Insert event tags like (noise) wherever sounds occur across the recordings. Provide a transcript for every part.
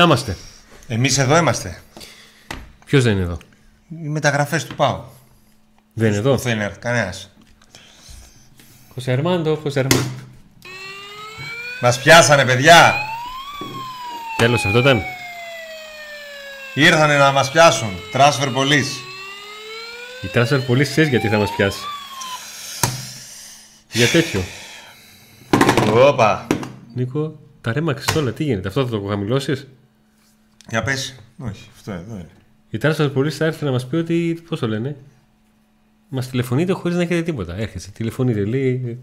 Να είμαστε. Εμείς εδώ είμαστε. Ποιος δεν είναι εδώ; Οι μεταγραφές του ΠΑΟ. Δεν είναι εδώ; Δεν είναι κανένας. Χωσέ Αρμάντο, Χωσέ Αρμάντο. Μας πιάσανε παιδιά. Τέλος, αυτό ήταν. Ήρθανε να μας πιάσουν. Transfer Police. Η Transfer Police ξέρεις γιατί θα μας πιάσει. Για τέτοιο. Όπα. Νίκο, τα ρέμαξες όλα. Τι γίνεται, αυτό θα το χαμηλώσεις; Για πες. Όχι, αυτό εδώ είναι. Η Transfer Police θα έρθει να μας πει ότι. Πώς το λένε. Μας τηλεφωνείτε χωρίς να έχετε τίποτα. Έρχεσαι, τηλεφωνείτε, λέει.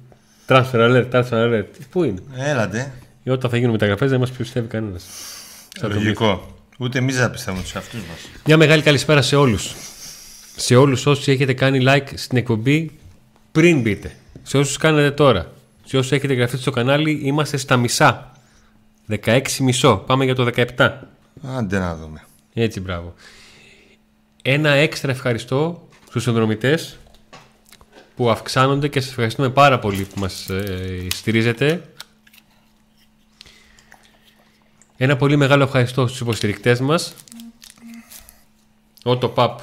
Transfer alert, transfer alert. Πού είναι; Έλατε. Ή όταν θα γίνουν μεταγραφέ δεν μας πιστεύει κανένας. Λογικό. Ούτε εμείς δεν πιστεύουμε τους εαυτούς μας. Μια μεγάλη καλησπέρα σε όλους. Σε όλους όσοι έχετε κάνει like στην εκπομπή πριν μπείτε. Σε όσους κάνετε τώρα. Σε όσους έχετε γραφτεί στο κανάλι είμαστε στα μισά. 16 μισό. Πάμε για το 17. Άντε να δούμε. Έτσι, μπράβο. Ένα έξτρα ευχαριστώ στους συνδρομητές που αυξάνονται και σας ευχαριστούμε πάρα πολύ που μας ε, στηρίζετε. Ένα πολύ μεγάλο ευχαριστώ στους υποστηρικτές μας. Ότο Παπ,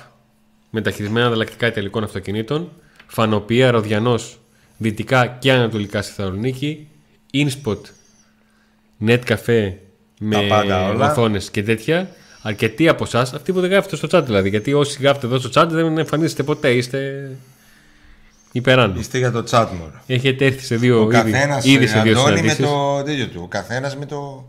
μεταχειρισμένα ανταλλακτικά ιταλικών αυτοκινήτων. Φανοπία, Ροδιανός, δυτικά και ανατολικά στη Θεσσαλονίκη. InSpot, Net Cafe με πάντα όλα. οθόνες και τέτοια. Αρκετοί από εσάς, αυτοί που δεν γράφετε στο chat δηλαδή, γιατί όσοι γράφετε εδώ στο chat δεν εμφανίζεστε ποτέ, είστε υπεράνω. Είστε για το chat μόνο. Έχετε έρθει σε δύο Ο ήδη, καθένας, ήδη σε ε, δύο Αντώνη, με συναντήσεις. το τέτοιο του. Ο καθένας με το...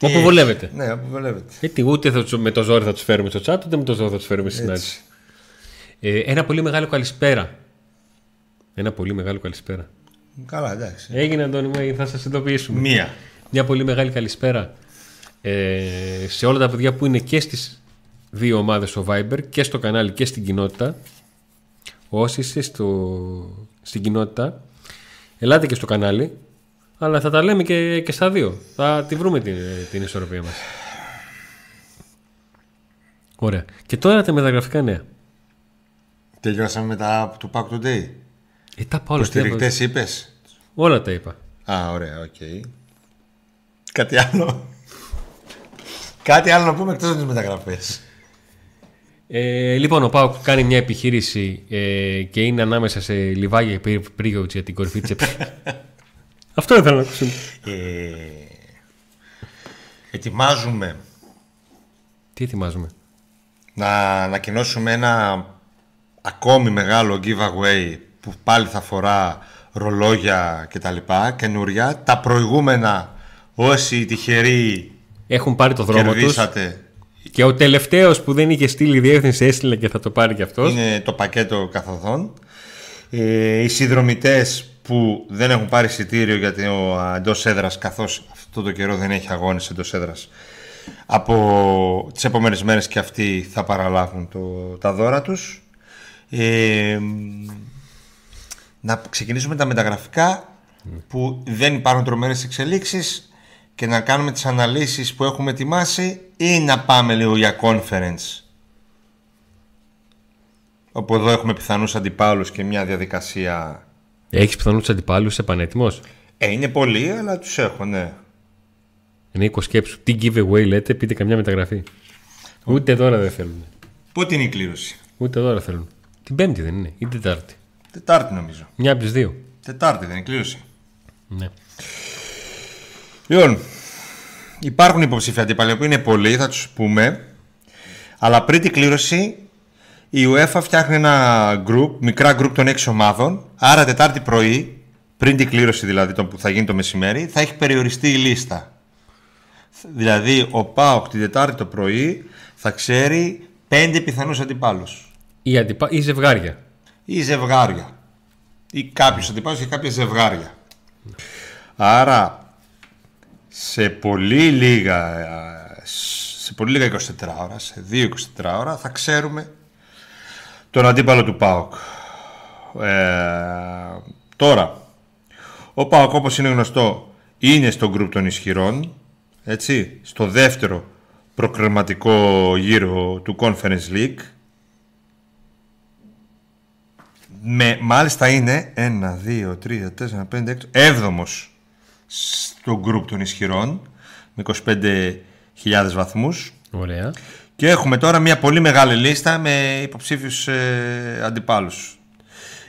Όπου βολεύεται. Ναι, όπου βολεύεται. Γιατί ούτε θα τους- με το ζόρι θα τους φέρουμε στο chat, ούτε με το ζόρι θα τους φέρουμε στη συνάντηση. Ε, ένα πολύ μεγάλο καλησπέρα. Ένα πολύ μεγάλο καλησπέρα. Καλά, εντάξει. Έγινε, Αντώνη, μου, θα σας ειδοποιήσουμε. Μία. Μια πολύ μεγάλη καλησπέρα ε, σε όλα τα παιδιά που είναι και στις δύο ομάδες στο Viber και στο κανάλι και στην κοινότητα. Όσοι είστε στο, στην κοινότητα, ελάτε και στο κανάλι, αλλά θα τα λέμε και, και στα δύο. Θα τη βρούμε την, την ισορροπία μας. Ωραία. Και τώρα τα μεταγραφικά νέα. Τελειώσαμε με τα του PAOK Today. Ε, τα πάω όλα. Υποστηρικτές είπες; Όλα τα είπα. Α, ωραία, οκ. Κάτι άλλο. Κάτι άλλο να πούμε εκτός από τις μεταγραφές. Ε, λοιπόν, ο ΠΑΟΚ κάνει μια επιχείρηση ε, και είναι ανάμεσα σε Λιβάγια και Πρίγιοβιτς για την κορυφή της (laughs) Αυτό ήθελα να ακούσουμε. Ε, ετοιμάζουμε Τι ετοιμάζουμε; να ανακοινώσουμε ένα ακόμη μεγάλο giveaway που πάλι θα φορά ρολόγια και τα λοιπά, καινούρια. Τα προηγούμενα όσοι τυχεροί Έχουν πάρει το δρόμο τους. κερδίσατε Και ο τελευταίος που δεν είχε στείλει διεύθυνση έστειλε και θα το πάρει κι αυτός. είναι το πακέτο καθοδόν. Ε, οι συνδρομητές που δεν έχουν πάρει εισιτήριο για το εντός έδρας, καθώς αυτό το καιρό δεν έχει αγώνες εντός έδρας. Από τις επόμενες μέρες και αυτοί θα παραλάβουν το, τα δώρα τους. Ε, να ξεκινήσουμε τα μεταγραφικά που δεν υπάρχουν τρομερές εξελίξεις και να κάνουμε τις αναλύσεις που έχουμε ετοιμάσει ή να πάμε λίγο για conference όπου εδώ έχουμε πιθανούς αντιπάλους και μια διαδικασία Έχεις πιθανούς αντιπάλους, είσαι πανέτοιμος; ε, είναι πολλοί αλλά τους έχω ναι Νίκο, σκέψου. Τι giveaway λέτε, πείτε καμιά μεταγραφή. Ούτε τώρα δεν θέλουν. Πότε είναι η κλήρωση; Ούτε τώρα θέλουν. Την Πέμπτη δεν είναι, ή την Τετάρτη. Τετάρτη νομίζω Μια από τις δύο. Τετάρτη δεν είναι η κλήρωση Ναι. Λοιπόν, υπάρχουν υποψήφοι αντίπαλοι που είναι πολλοί, θα τους πούμε. Αλλά πριν την κλήρωση, η UEFA φτιάχνει ένα group, μικρά group των 6 ομάδων. Άρα Τετάρτη πρωί, πριν την κλήρωση δηλαδή το που θα γίνει το μεσημέρι, θα έχει περιοριστεί η λίστα. Δηλαδή, ο ΠΑΟΚ την Τετάρτη το πρωί θα ξέρει 5 πιθανούς αντιπάλους. Ή, αντιπα... ή ζευγάρια. Ή ζευγάρια. Ή κάποιους αντιπάλους και κάποια ζευγάρια. Άρα, σε πολύ λίγα, σε πολύ λίγα 24 ώρα, σε 2-24 ώρα, θα ξέρουμε τον αντίπαλο του ΠΑΟΚ. Ε, τώρα, ο ΠΑΟΚ όπως είναι γνωστό είναι στο γκρουπ των ισχυρών, έτσι, στο δεύτερο προκριματικό γύρο του Conference League. Με, μάλιστα είναι 1, 2, 3, 4, 5, 6, έβδομος στο γκρουπ των ισχυρών με 25 χιλιάδες βαθμούς. Ωραία. Και έχουμε τώρα μια πολύ μεγάλη λίστα με υποψήφιους ε, αντιπάλους.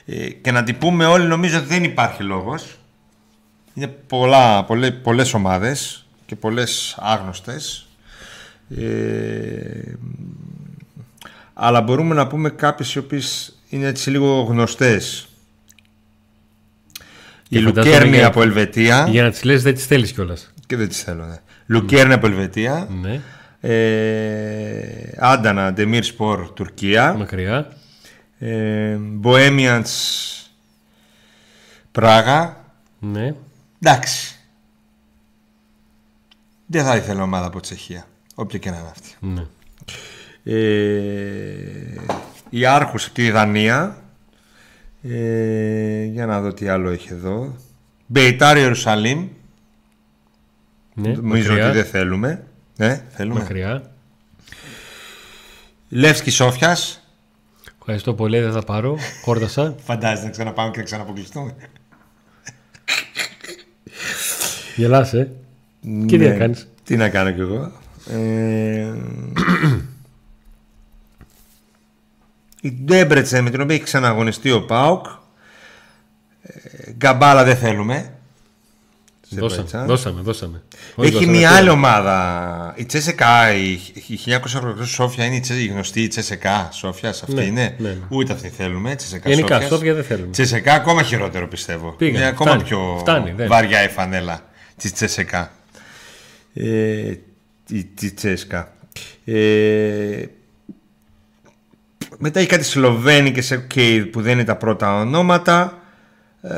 Ε, και να την πούμε όλοι νομίζω ότι δεν υπάρχει λόγος. Είναι πολλά, πολλέ, πολλές ομάδες και πολλές άγνωστες. Ε, αλλά μπορούμε να πούμε κάποιες οι οποίες είναι έτσι λίγο γνωστές. Η Και φαντάζομαι Λουκέρνη για- από Ελβετία. Για να τις λες δεν τις θέλεις κιόλας. Και δεν τις θέλω, ναι. Λουκέρνη από Ελβετία. Ναι. Ε, Άντανα, Ντεμίρ Σπορ, Τουρκία. Μακριά. Ε, Bohemians, Πράγα. Ναι. Εντάξει. Δεν θα ήθελα ομάδα από Τσεχία. Όποια και να είναι αυτή. ναι. Ε, η Άρχους από τη Δανία. Ε, για να δω τι άλλο έχει εδώ. Μπεϊτάρ Ιερουσαλήμ. ναι. Νομίζω Μακριά. ότι δεν θέλουμε. Ναι, θέλουμε. Μακριά. Λεύσκη Σόφιας. Ευχαριστώ πολύ, δεν θα πάρω. Χόρτασα. (laughs) Φαντάζεσαι να ξαναπάμε και να ξαναποκλειστούμε. Γελάς, ε. Και τι Ναι, να κάνεις; Τι να κάνω κι εγώ. Ε, η Ντέμπρετσε με την οποία έχει ξαναγωνιστεί ο Πάουκ. Ε, Γκαμπάλα δεν θέλουμε. Δώσαμε, Αζερβαϊτζάν. δώσαμε, δώσαμε. Όχι, Έχει δώσαμε, μια πήρα. άλλη ομάδα. Η Τσέσεκα, η, η 1988 Σόφια είναι η, Τσε- η γνωστή η Τσέσεκα Σόφια. Αυτή Ναι, είναι. ναι, ναι. Ούτε αυτή θέλουμε. Τσέσεκα Γενικά, Σόφιας. Σόφια δεν θέλουμε. Τσεσεκά ακόμα χειρότερο πιστεύω. Πήγανε, είναι ακόμα φτάνει, πιο φτάνει, δεν. βαριά η φανέλα της Τσεσεκά. Ε, τη, της Τσέσκα. Ε, μετά έχει κάτι Σλοβένικες okay, που δεν είναι τα πρώτα ονόματα. Ε,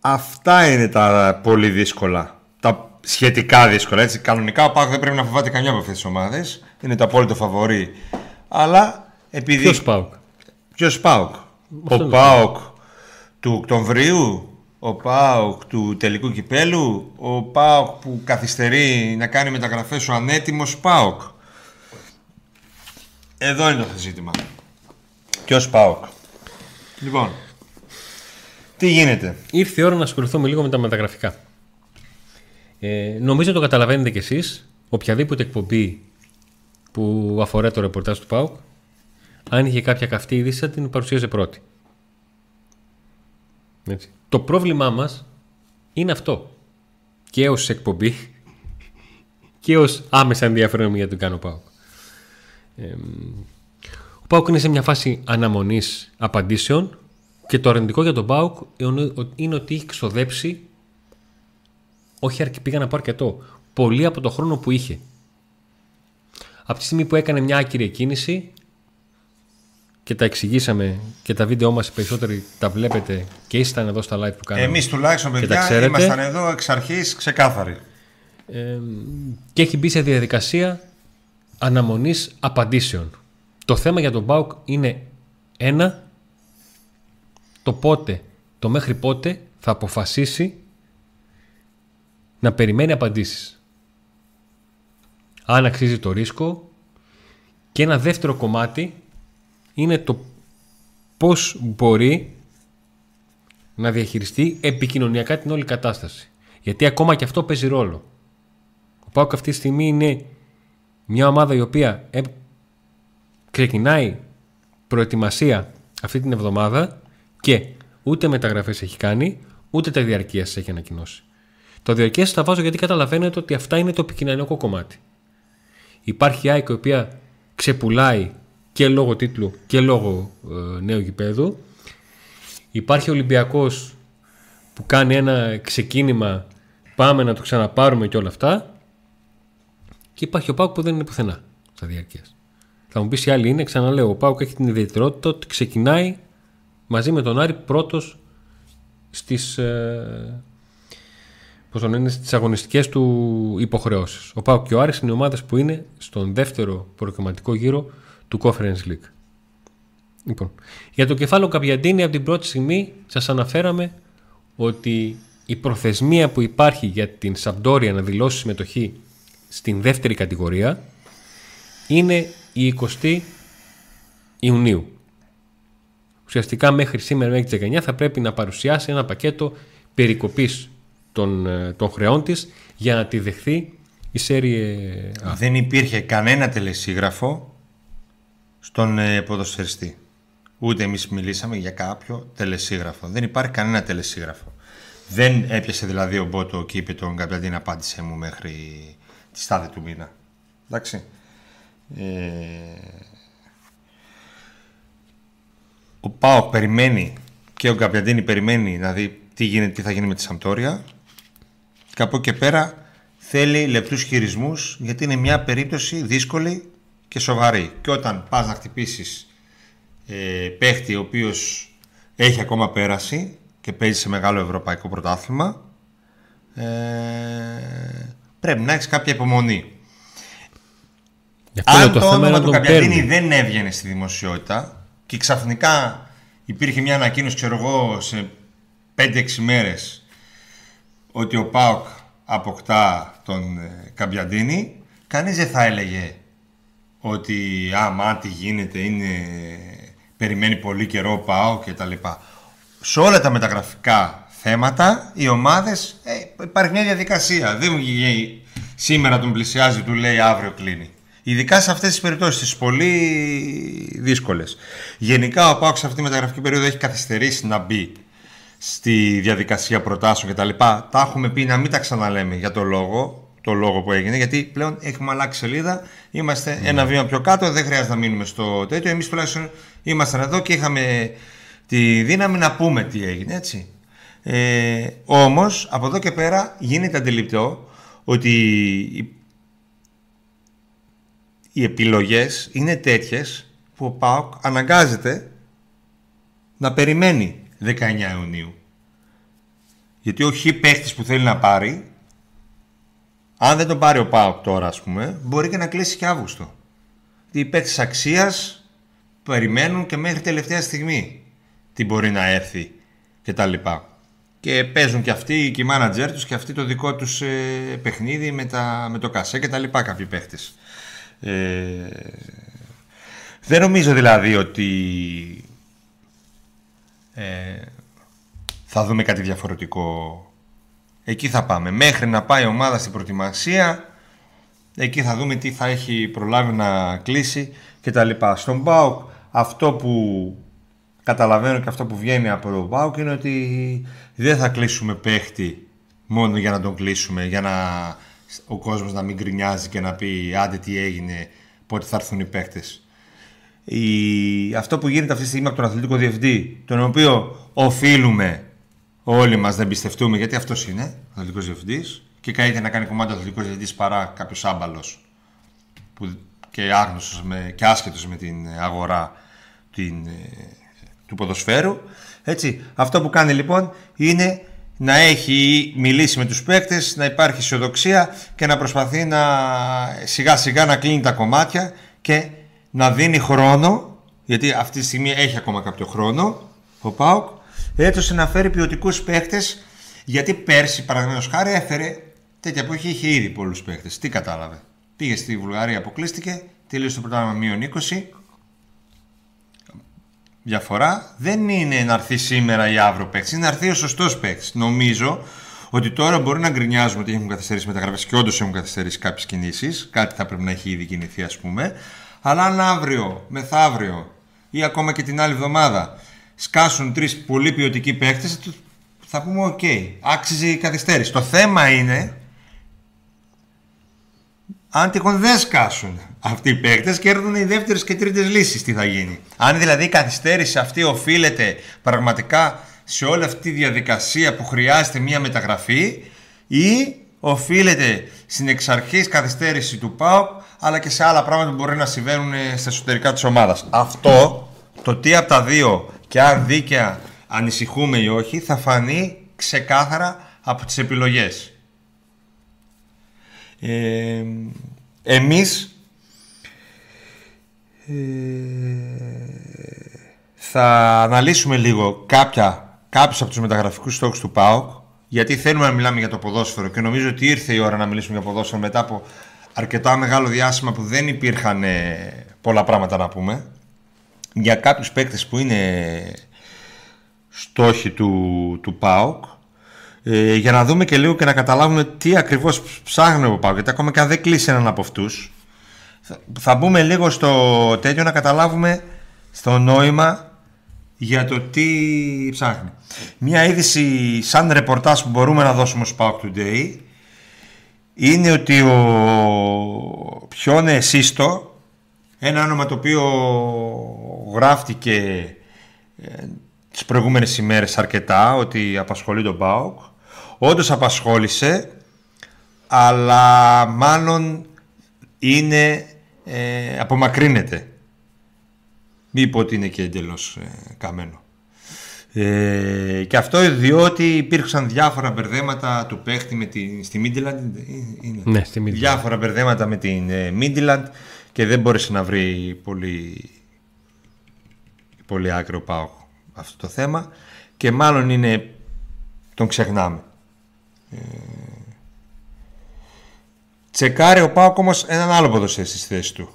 αυτά είναι τα πολύ δύσκολα. Τα σχετικά δύσκολα. Έτσι. Κανονικά ο Πάκ δεν πρέπει να φοβάται καμιά από αυτές τις ομάδες. Είναι το απόλυτο φαβορή. Αλλά επειδή... Ποιος Πάουκ. Ποιος Πάουκ. Ο είναι. Πάουκ του Οκτωβρίου, ο Πάουκ του τελικού κυπέλου, ο Πάουκ που καθυστερεί να κάνει μεταγραφές ο ανέτοιμος Πάουκ. Εδώ είναι το ζήτημα. Ποιο Πάουκ. Λοιπόν, τι γίνεται; Ήρθε η ώρα να ασχοληθούμε λίγο με τα μεταγραφικά. Ε, νομίζω το καταλαβαίνετε κι εσείς, οποιαδήποτε εκπομπή που αφορά το ρεπορτάζ του ΠΑΟΚ, αν είχε κάποια καυτή είδηση θα την παρουσίαζε πρώτη. Έτσι. Το πρόβλημά μας είναι αυτό. Και ως εκπομπή και ως άμεσα ενδιαφέρον για τον κάνω ΠΑΟΚ. Ε, ο ΠΑΟΚ είναι σε μια φάση αναμονής απαντήσεων και το αρνητικό για τον ΠΑΟΚ είναι ότι έχει ξοδέψει όχι αρκετά, πήγα να πω αρκετό, πολύ από το χρόνο που είχε. Από τη στιγμή που έκανε μια άκυρη κίνηση και τα εξηγήσαμε και τα βίντεό μας οι περισσότεροι τα βλέπετε και ήσταν εδώ στα live που κάναμε. Εμείς τουλάχιστον Και τα παιδιά ξέρετε. ήμασταν εδώ εξ αρχής ξεκάθαροι. Ε, και έχει μπει σε διαδικασία αναμονής απαντήσεων. Το θέμα για τον ΠΑΟΚ είναι ένα, το πότε, το μέχρι πότε θα αποφασίσει να περιμένει απαντήσεις. Αν αξίζει το ρίσκο και ένα δεύτερο κομμάτι είναι το πώς μπορεί να διαχειριστεί επικοινωνιακά την όλη κατάσταση. Γιατί ακόμα και αυτό παίζει ρόλο. Ο ΠΑΟΚ αυτή τη στιγμή είναι μια ομάδα η οποία ε, ξεκινάει προετοιμασία αυτή την εβδομάδα και ούτε μεταγραφές έχει κάνει, ούτε τα διαρκείας έχει ανακοινώσει. Το διαρκείας τα βάζω γιατί καταλαβαίνετε ότι αυτά είναι το επικοινωνιακό κομμάτι. Υπάρχει η ΑΕΚ η οποία ξεπουλάει και λόγω τίτλου και λόγω ε, νέου γηπέδου. Υπάρχει ο Ολυμπιακός που κάνει ένα ξεκίνημα πάμε να το ξαναπάρουμε και όλα αυτά. Και υπάρχει ο Πάουκ που δεν είναι πουθενά στα διάρκεια. Θα μου πεις οι άλλοι είναι, ξαναλέω, ο Πάουκ έχει την ιδιαιτερότητα ότι ξεκινάει μαζί με τον Άρη πρώτος στις, ε, πώς το λένε, στις αγωνιστικές του υποχρεώσεις. Ο Πάουκ και ο Άρης είναι οι ομάδες που είναι στον δεύτερο προκριματικό γύρο του Conference League. Λοιπόν, για το κεφάλαιο Καπιαντίνη από την πρώτη στιγμή σας αναφέραμε ότι η προθεσμία που υπάρχει για την Σαμπτόρια να δηλώσει συμμετοχή στην δεύτερη κατηγορία είναι η 20η Ιουνίου. Ουσιαστικά μέχρι σήμερα μέχρι τις 19 θα πρέπει να παρουσιάσει ένα πακέτο περικοπής των, ε, των χρεών της για να τη δεχθεί η σέρια Δεν υπήρχε κανένα τελεσίγραφο στον ε, ποδοσφαιριστή. Ούτε εμείς μιλήσαμε για κάποιο τελεσίγραφο. Δεν υπάρχει κανένα τελεσίγραφο. Δεν έπιασε δηλαδή ο Μπότο και είπε τον Καπιαντίν απάντησέ μου μέχρι τη στάδη του μήνα. Εντάξει. Ε... Ο Πάοκ περιμένει και ο Καπιαντίνη περιμένει να δει τι, γίνεται, τι θα γίνει με τη Σαμπτόρια και από εκεί και πέρα θέλει λεπτούς χειρισμούς γιατί είναι μια περίπτωση δύσκολη και σοβαρή. Και όταν πας να χτυπήσεις ε, παίχτη ο οποίος έχει ακόμα πέραση και παίζει σε μεγάλο ευρωπαϊκό πρωτάθλημα ε, πρέπει να έχεις κάποια υπομονή. Αν το, το όνομα του Καπιατίνη δεν έβγαινε στη δημοσιότητα και ξαφνικά υπήρχε μια ανακοίνωση, ξέρω εγώ, σε 5-6 μέρες ότι ο ΠΑΟΚ αποκτά τον ε, Καμπιαντίνη, κανείς δεν θα έλεγε ότι άμα τι γίνεται, είναι, περιμένει πολύ καιρό ΠΑΟΚ και τα λοιπά. Σε όλα τα μεταγραφικά θέματα, οι ομάδες, ε, υπάρχει μια διαδικασία. Δεν μου σήμερα τον πλησιάζει, του λέει αύριο κλείνει. Ειδικά σε αυτές τις περιπτώσεις, πολύ δύσκολες. Γενικά, ο Πάοξ σε αυτή τη μεταγραφική περίοδο έχει καθυστερήσει να μπει στη διαδικασία προτάσεων κτλ. Τα, τα έχουμε πει να μην τα ξαναλέμε για το λόγο, το λόγο που έγινε, γιατί πλέον έχουμε αλλάξει σελίδα. Είμαστε ναι. ένα βήμα πιο κάτω, δεν χρειάζεται να μείνουμε στο τέτοιο. Εμείς τουλάχιστον ήμασταν εδώ και είχαμε τη δύναμη να πούμε τι έγινε, έτσι. Ε, όμως, από εδώ και πέρα γίνεται αντιληπτό ότι οι επιλογές είναι τέτοιες που ο ΠΑΟΚ αναγκάζεται να περιμένει 19 Ιουνίου. Γιατί ο χι παίχτης που θέλει να πάρει, αν δεν τον πάρει ο ΠΑΟΚ τώρα ας πούμε, μπορεί και να κλείσει και Αύγουστο. Γιατί οι παίχτες αξίας περιμένουν και μέχρι τελευταία στιγμή τι μπορεί να έρθει και τα λοιπά. Και παίζουν και αυτοί και οι μάνατζέρ τους και αυτοί το δικό τους ε, παιχνίδι με, τα, με το κασέ και τα λοιπά κάποιοι παίχτες. Ε, δεν νομίζω δηλαδή ότι ε, θα δούμε κάτι διαφορετικό. Εκεί θα πάμε. Μέχρι να πάει η ομάδα στην προετοιμασία, εκεί θα δούμε τι θα έχει προλάβει να κλείσει και τα λοιπά. Στον ΠΑΟΚ αυτό που καταλαβαίνω και αυτό που βγαίνει από τον ΠΑΟΚ είναι ότι δεν θα κλείσουμε παίχτη μόνο για να τον κλείσουμε, για να ο κόσμος να μην γκρινιάζει και να πει άντε τι έγινε, πότε θα έρθουν οι παίκτες. Η... Αυτό που γίνεται αυτή τη στιγμή από τον αθλητικό διευθυντή, τον οποίο οφείλουμε όλοι μας να εμπιστευτούμε, γιατί αυτός είναι ο αθλητικός διευθυντής και καλύτερα να κάνει κομμάτι ο αθλητικός διευθυντής παρά κάποιος άμπαλος που και άγνωστος με, και άσχετος με την αγορά την, ε, του ποδοσφαίρου. Έτσι, αυτό που κάνει λοιπόν είναι να έχει μιλήσει με τους παίκτες, να υπάρχει αισιοδοξία και να προσπαθεί να σιγά σιγά να κλείνει τα κομμάτια και να δίνει χρόνο, γιατί αυτή τη στιγμή έχει ακόμα κάποιο χρόνο ο ΠΑΟΚ, έτσι ώστε να φέρει ποιοτικούς παίκτες, γιατί πέρσι παραδείγματος χάρη έφερε τέτοια που είχε ήδη πολλούς παίκτες. Τι κατάλαβε. Πήγε στη Βουλγαρία, αποκλείστηκε, τελείωσε το πρωτάθλημα μείον 20, διαφορά δεν είναι να έρθει σήμερα ή αύριο παίκτης, είναι να έρθει ο σωστός παίκτης. Νομίζω ότι τώρα μπορεί να γκρινιάζουμε ότι έχουν καθυστερήσει μεταγραφές και όντως έχουν καθυστερήσει κάποιες κινήσεις. Κάτι θα πρέπει να έχει ήδη κινηθεί, ας πούμε. Αλλά αν αύριο, μεθαύριο ή ακόμα και την άλλη εβδομάδα σκάσουν τρεις πολύ ποιοτικοί παίκτες, θα πούμε: οκ, άξιζε η καθυστέρηση. Το θέμα είναι αν τυχόν δεν σκάσουν αυτοί οι παίκτες και έρθουν οι δεύτερες και τρίτες λύσεις τι θα γίνει; Αν δηλαδή η καθυστέρηση αυτή οφείλεται πραγματικά σε όλη αυτή τη διαδικασία που χρειάζεται μια μεταγραφή ή οφείλεται στην εξ αρχής καθυστέρηση του ΠΑΟΚ αλλά και σε άλλα πράγματα που μπορεί να συμβαίνουν στα εσωτερικά της ομάδας. Αυτό, το τι από τα δύο και αν δίκαια ανησυχούμε ή όχι θα φανεί ξεκάθαρα από τις επιλογές. Ε, εμείς ε, θα αναλύσουμε λίγο κάποια, κάποιους από τους μεταγραφικούς στόχους του ΠΑΟΚ γιατί θέλουμε να μιλάμε για το ποδόσφαιρο και νομίζω ότι ήρθε η ώρα να μιλήσουμε για ποδόσφαιρο μετά από αρκετά μεγάλο διάστημα που δεν υπήρχαν ε, πολλά πράγματα να πούμε. Για κάποιους παίκτες που είναι στόχοι του, του ΠΑΟΚ ε, για να δούμε και λίγο και να καταλάβουμε τι ακριβώς ψάχνουμε από πάω γιατί ακόμα και αν δεν κλείσει έναν από αυτούς θα, θα μπούμε λίγο στο τέτοιο να καταλάβουμε στο νόημα για το τι ψάχνει. Μια είδηση σαν ρεπορτάζ που μπορούμε να δώσουμε στο Pauk Today είναι ότι ο Πιόνε Σύστο ένα όνομα το οποίο γράφτηκε ε, τις προηγούμενες ημέρες αρκετά ότι απασχολεί τον ΠΑΟΚ όντως απασχόλησε αλλά μάλλον είναι ε, απομακρύνεται. Μη πω ότι είναι και εντελώς ε, καμένο. Ε, και αυτό διότι υπήρξαν διάφορα μπερδέματα του παίχτη με τη, στη Μίντιλαντ ναι, στη διάφορα μπερδέματα με την ε, Μίντιλαντ και δεν μπόρεσε να βρει πολύ, πολύ άκρο πάω αυτό το θέμα. Και μάλλον είναι τον ξεχνάμε. Ε, τσεκάρει ο Πάοκ όμως έναν άλλο ποδοσφαίριστη στη θέση του.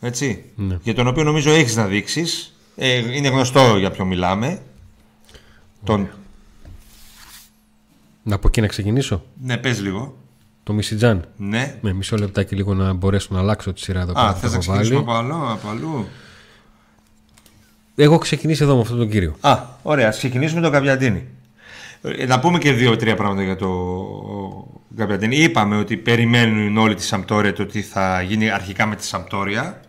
Έτσι. Ναι. Για τον οποίο νομίζω έχεις να δείξεις. Ε, είναι γνωστό για ποιο μιλάμε. Τον... Από εκεί να ξεκινήσω. Ναι, πες λίγο. Το Μισιτζάν. Ναι. Με μισό λεπτάκι λίγο να μπορέσω να αλλάξω τη σειρά εδώ πέρα Α, που θες έχω να ξεκινήσουμε βάλει. από αλλού, από αλλού. Έχω ξεκινήσει εδώ με αυτόν τον κύριο. Α, ωραία. Ας ξεκινήσουμε με τον Καβιαντίνη. Ε, Να πούμε και δύο-τρία πράγματα για το Καβιαντίνη. Είπαμε ότι περιμένουν όλοι τη Σαμπτόρια το τι θα γίνει αρχικά με τη Σαμπτόρια.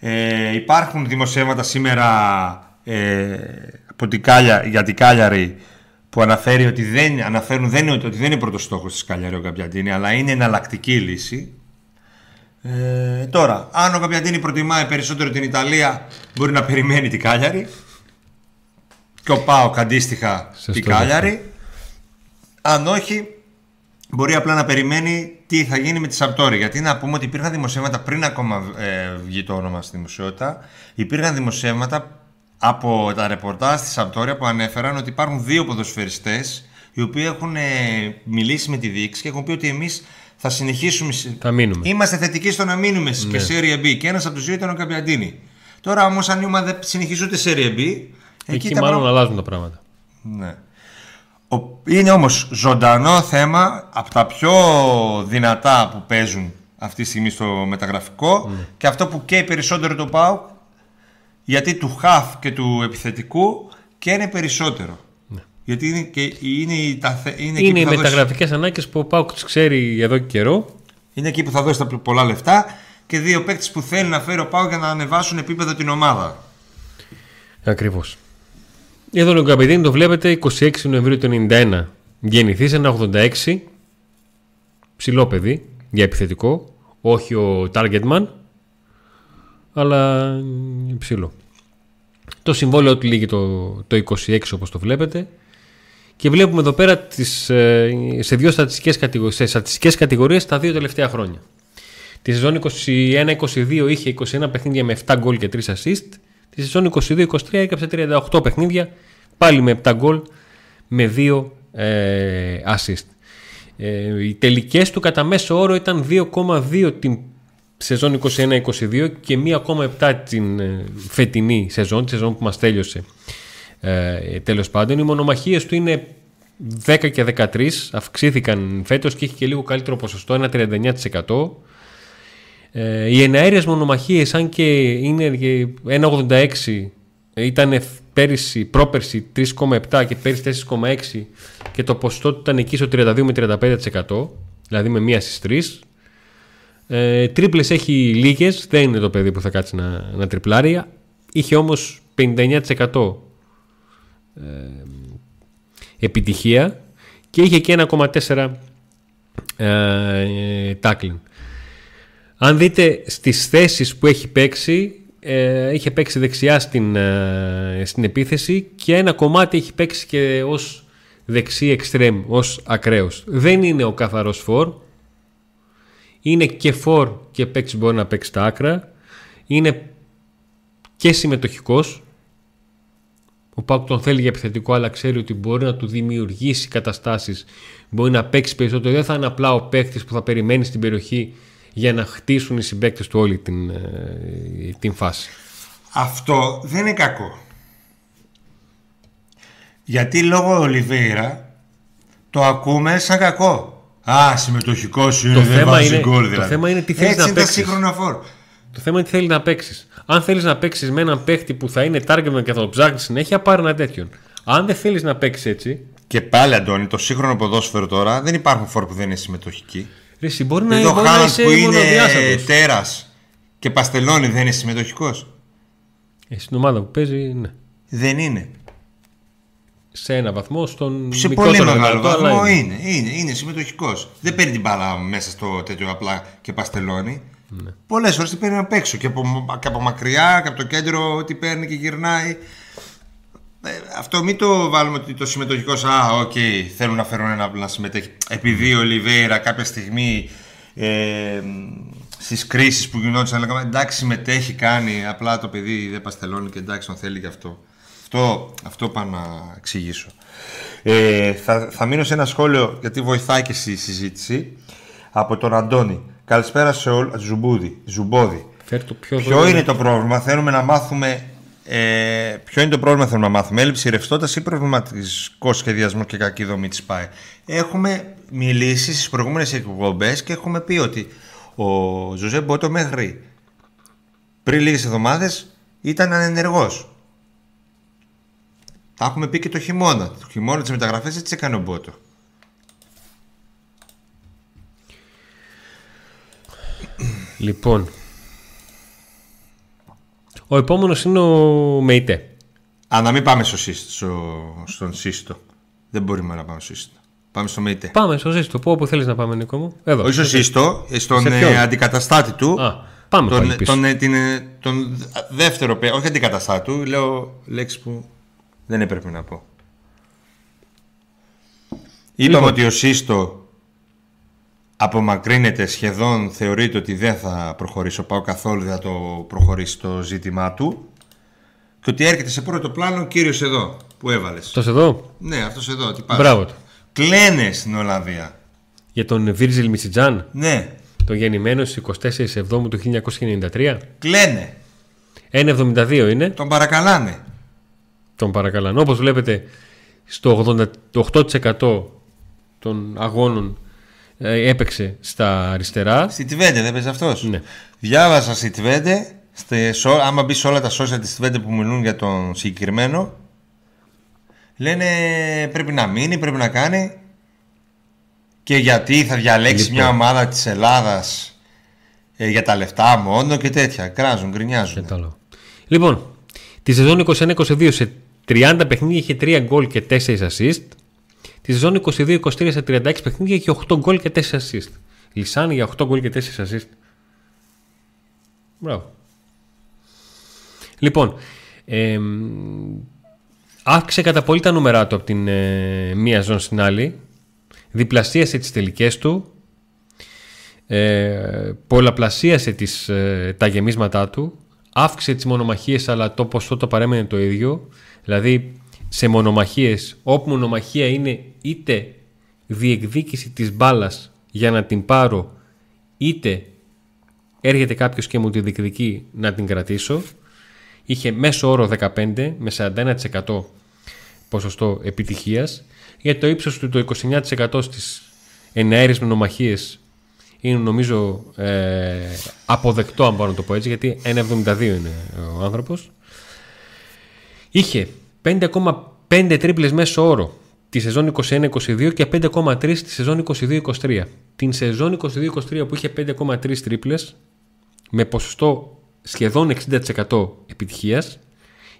Ε, υπάρχουν δημοσιεύματα σήμερα ε, από την Κάλια, για την Κάλιαρη που αναφέρει ότι δεν, αναφέρουν δεν είναι, ότι δεν είναι πρώτος στόχος της Κάλιαρη ο Καπιαντίνη, αλλά είναι εναλλακτική λύση. Ε, τώρα, αν ο Καπιαντίνη προτιμάει περισσότερο την Ιταλία, μπορεί να περιμένει την Κάλιαρη. Και ο Πάοκ αντίστοιχα Σωστό την και αυτό. Κάλιαρη. Αν όχι, μπορεί απλά να περιμένει τι θα γίνει με τη Σαμπτόρη. Γιατί να πούμε ότι υπήρχαν δημοσιεύματα πριν ακόμα ε, βγει το όνομα στη δημοσιότητα. Υπήρχαν δημοσιεύματα από τα ρεπορτάζ στη Σαμπτόρια που ανέφεραν ότι υπάρχουν δύο ποδοσφαιριστές οι οποίοι έχουν ε, μιλήσει με τη διοίκηση και έχουν πει ότι εμείς θα συνεχίσουμε. Θα μείνουμε. Είμαστε θετικοί στο να μείνουμε και Serie B. Και ένας από τους δύο ήταν ο Καπιαντίνη. Τώρα όμως, αν η ομάδα δεν συνεχίζει ούτε Serie B, εκεί, Εκεί τα μάλλον πράγματα- αλλάζουν τα πράγματα. ναι. Ο- Είναι όμως ζωντανό θέμα από τα πιο δυνατά που παίζουν αυτή τη στιγμή στο μεταγραφικό και αυτό που καίει περισσότερο το ΠΑΟΚ γιατί του χαφ και του επιθετικού και είναι περισσότερο. Γιατί είναι, και, είναι, η- τα, θε- είναι, εκεί Είναι οι που θα δώσει- μεταγραφικές ανάγκες που ο Πάουκ τις ξέρει εδώ και καιρό. είναι εκεί που θα δώσει τα πολλά λεφτά και δύο παίκτες που θέλει να φέρει ο ΠΑΟΚ για να ανεβάσουν επίπεδο την ομάδα. Ακριβώς. Εδώ ο Καπεδίνη το βλέπετε 26 Νοεμβρίου του 91. Γεννηθείς σε ένα 86. Ψηλό παιδί για επιθετικό. Όχι ο Targetman. Αλλά ψηλό. Το συμβόλαιο του λύγει το, το 26 όπως το βλέπετε. Και βλέπουμε εδώ πέρα τις, ε, σε δύο στατιστικές κατηγορίες, σε στατιστικές κατηγορίες τα δύο τελευταία χρόνια. Τη σεζόν 21-22 είχε 21 παιχνίδια με 7 γκολ και 3 assist. Τη σεζόν 22-23 έκαψε 38 παιχνίδια πάλι με 7 γκολ με 2 ε, assist. Ε, οι τελικές του κατά μέσο όρο ήταν 2,2 την σεζόν 21-22 και 1,7 την ε, φετινή σεζόν, τη σεζόν που μας τέλειωσε ε, τέλος πάντων. Οι μονομαχίες του είναι 10 και 13, αυξήθηκαν φέτος και έχει και λίγο καλύτερο ποσοστό, ένα 39%. Ε, οι εναέρειες μονομαχίες, αν και είναι και 1,86, ήταν πέρυσι, πρόπερσι 3,7 και πέρυσι 4,6 και το ποσοστό του ήταν εκεί στο 32 με 35%, δηλαδή με μία στις τρεις. Ε, τρίπλες έχει λίγες, δεν είναι το παιδί που θα κάτσει να, να τριπλάρει. Είχε όμως 59% ε, επιτυχία και είχε και 1,4 ε, tackling. Αν δείτε στις θέσεις που έχει παίξει, ε, είχε παίξει δεξιά στην, ε, στην επίθεση και ένα κομμάτι έχει παίξει και ως δεξί εξτρέμ, ως ακραίος. Δεν είναι ο καθαρός φορ, είναι και φορ και παίξει μπορεί να παίξει τα άκρα, είναι και συμμετοχικός, ο Πάουκ τον θέλει για επιθετικό, αλλά ξέρει ότι μπορεί να του δημιουργήσει καταστάσεις, μπορεί να παίξει περισσότερο. Δεν θα είναι απλά ο παίκτης που θα περιμένει στην περιοχή για να χτίσουν οι συμπαίκτες του όλη την, ε, την φάση. Αυτό δεν είναι κακό. Γιατί λόγω Ολιβέηρα το ακούμε σαν κακό. Α, συμμετοχικός είναι, Το δεν θέμα βάζει είναι- γκολ το δηλαδή. θέμα είναι τι θέλεις Έτσι να είναι τα παίξεις. σύγχρονα φόρ. Το θέμα είναι τι θέλεις να παίξεις. Αν θέλεις να παίξεις με έναν παίχτη που θα είναι target και θα το ψάχνεις συνέχεια, πάρε ένα τέτοιον. Αν δεν θέλεις να παίξεις έτσι, Και πάλι, Αντώνη, το σύγχρονο ποδόσφαιρο τώρα δεν υπάρχουν φόρ που δεν είναι συμμετοχικοί. Ρε, εσύ μπορεί να, Εδώ ο μπορεί να Χάλαντ είσαι που είναι μονοδιάστατος. τέρας και παστελώνει δεν είναι συμμετοχικός. Ε, στην ομάδα που παίζει, ναι. Δεν είναι. Σε ένα βαθμό, στον Σε μικρότερο πολύ μεγάλο δυνατό, αλλά βαθμό είναι. είναι. Είναι, είναι συμμετοχικός. Δεν παίρνει την μπάλα μέσα στο τέτοιο απλά και παστελώνει. Ναι. Πολλές φορές την παίρνει απ' έξω και από, και από μακριά και από το κέντρο ότι παίρνει και γυρνάει. Ε, αυτό μην το βάλουμε ότι το συμμετοχικό. Α, οκ, θέλουν να φέρουν ένα να συμμετέχει. Επειδή ο Ολιβέιρα κάποια στιγμή ε, στις κρίσεις που γινόντουσαν λέγαμε εντάξει συμμετέχει, κάνει. Απλά το παιδί δεν παστελώνει και εντάξει τον θέλει γι' αυτό. Αυτό, αυτό πάω να εξηγήσω. Ε, θα, θα μείνω σε ένα σχόλιο γιατί βοηθάει και στη συζήτηση από τον Αντώνη. Καλησπέρα σε όλους. Ζουμπούδη. Ζουμπόδη. Φέρ το πιο Ποιο είναι το πρόβλημα, θέλουμε να μάθουμε. Ε, ποιο είναι το πρόβλημα, θέλουμε να μάθουμε. Έλλειψη ρευστότητας ή προβληματικό σχεδιασμός και κακή δομή της ΠΑΕ. Έχουμε μιλήσει στις προηγούμενες εκπομπές και έχουμε πει ότι ο Ζωζέ Μπότο μέχρι πριν λίγες εβδομάδες ήταν ανενεργός. Τα έχουμε πει και το χειμώνα. Το χειμώνα τη μεταγραφές έτσι έκανε ο Μπότο. Λοιπόν. Ο επόμενος είναι ο Μεϊτέ. Α, να μην πάμε στο, σύστο, στο- στον Σύστο. Δεν μπορούμε να πάμε στο Σύστο. Πάμε στο ΜΕΙΤΕ. Πάμε στο ζήτητο. Πού όπου θέλεις να πάμε, Νίκο μου. Εδώ. Όχι στο Σύστο, ε, στον Σε ποιον; ε, αντικαταστάτη του. Α, πάμε τον, πάλι πίσω. τον, ε, την, ε, τον δεύτερο, παι- όχι αντικαταστάτη του, λέω λέξη που δεν έπρεπε να πω. Είπαμε Λοιπόν. ότι ο Σύστο απομακρύνεται σχεδόν, θεωρείται ότι δεν θα προχωρήσει ο Πάο καθόλου, δεν θα το προχωρήσει το ζήτημά του και ότι έρχεται σε πρώτο πλάνο ο κύριος εδώ που έβαλες. Αυτός εδώ; Ναι, αυτός εδώ, τι πας. Μπράβο του. Κλαίνε στην Ολλανδία. Για τον Βίρζιλ Μιτσιτζάν, Ναι, τον γεννημένος στις 24 Εβδόμου του 1993. κλαίνε. 1,72 είναι; Τον παρακαλάνε. Τον παρακαλώ. Όπως βλέπετε, στο 88% των αγώνων ε, έπαιξε στα αριστερά. Στη Τιβέντε δεν παίζει αυτός. Ναι. Διάβασα στη Τιβέντε, στε- σο- άμα μπει σε όλα τα social της Τιβέντε που μιλούν για τον συγκεκριμένο, λένε πρέπει να μείνει, πρέπει να κάνει και γιατί θα διαλέξει Λοιπόν. μια ομάδα της Ελλάδας ε, για τα λεφτά μόνο και τέτοια. Κράζουν, γκρινιάζουν. Κατάλαβα. Λοιπόν, τη σεζόν 21-22 σε 30 παιχνίδια είχε 3 γκολ και 4 assist. Τη σεζόν 22-23 σε 36 παιχνίδια είχε 8 γκολ και 4 assist. Λυσάνει για 8 γκολ και 4 assist. Μπράβο. Λοιπόν, εμ, αύξησε κατά πολύ τα νούμερά του από την ε, μία ζώνη στην άλλη. Διπλασίασε τις τελικές του. Ε, πολλαπλασίασε τις, ε, τα γεμίσματά του. Αύξησε τις μονομαχίες αλλά το ποσό το παρέμενε το ίδιο. Δηλαδή σε μονομαχίες όπου μονομαχία είναι είτε διεκδίκηση της μπάλας για να την πάρω είτε έρχεται κάποιος και μου τη διεκδικεί να την κρατήσω είχε μέσο όρο 15 με 41% ποσοστό επιτυχίας για το ύψος του το 29% στις εναέρειες μονομαχίες είναι νομίζω ε, αποδεκτό αν μπορώ να το πω έτσι γιατί 1,72 είναι ο άνθρωπος. Είχε 5,5 τρίπλες μέσο όρο τη σεζόν 21-22 και 5,3 τη σεζόν 22-23 την σεζόν 22-23 που είχε 5,3 τρίπλες με ποσοστό σχεδόν 60% επιτυχίας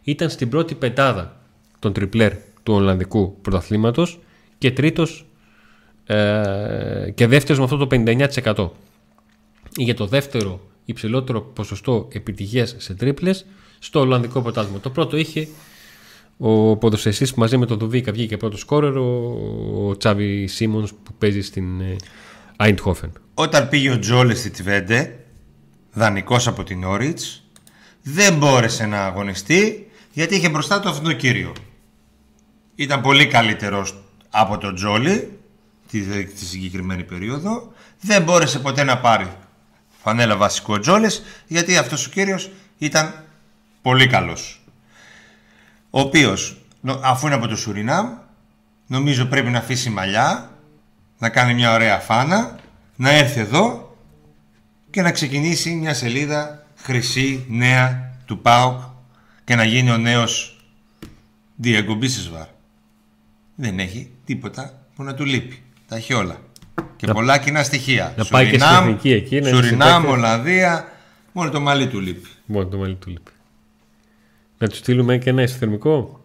ήταν στην πρώτη πεντάδα των τριπλέρ του Ολλανδικού πρωταθλήματος και τρίτος ε, και δεύτερος με αυτό το 59%. Είχε το δεύτερο υψηλότερο ποσοστό επιτυχίας σε τρίπλες στο Ολλανδικό πρωτάθλημα. Το πρώτο είχε ο ποδοσφαιριστής που μαζί με τον Δουβίκα βγήκε πρώτος σκόρερ, ο, ο Τσάβι Σίμονς που παίζει στην ε, Eindhoven. Όταν πήγε ο Τζόλες στη Τιβέντε, δανεικός από την Όριτς, δεν μπόρεσε να αγωνιστεί γιατί είχε μπροστά του αυτόν τον κύριο. Ήταν πολύ καλύτερος από τον Τζόλι τη, τη συγκεκριμένη περίοδο. Δεν μπόρεσε ποτέ να πάρει φανέλα βασικό Τζόλες γιατί αυτός ο κύριος ήταν πολύ καλός. Ο οποίος, νο- αφού είναι από το Σουρινάμ, νομίζω πρέπει να αφήσει μαλλιά, να κάνει μια ωραία φάνα, να έρθει εδώ και να ξεκινήσει μια σελίδα χρυσή, νέα του ΠΑΟΚ και να γίνει ο νέος Ντιέγκο Μπίσεσβαρ. Δεν έχει τίποτα που να του λείπει. Τα έχει όλα. Και Να- πολλά κοινά στοιχεία. να πάει και στην εθνική εκεί, να είναι Σουρινάμ, συμπαίκτες. Ολλανδία, μόνο το μαλλί του λείπει. Μόνο το μαλλί του λείπει. Να τους στείλουμε και ένα ισοθερμικό.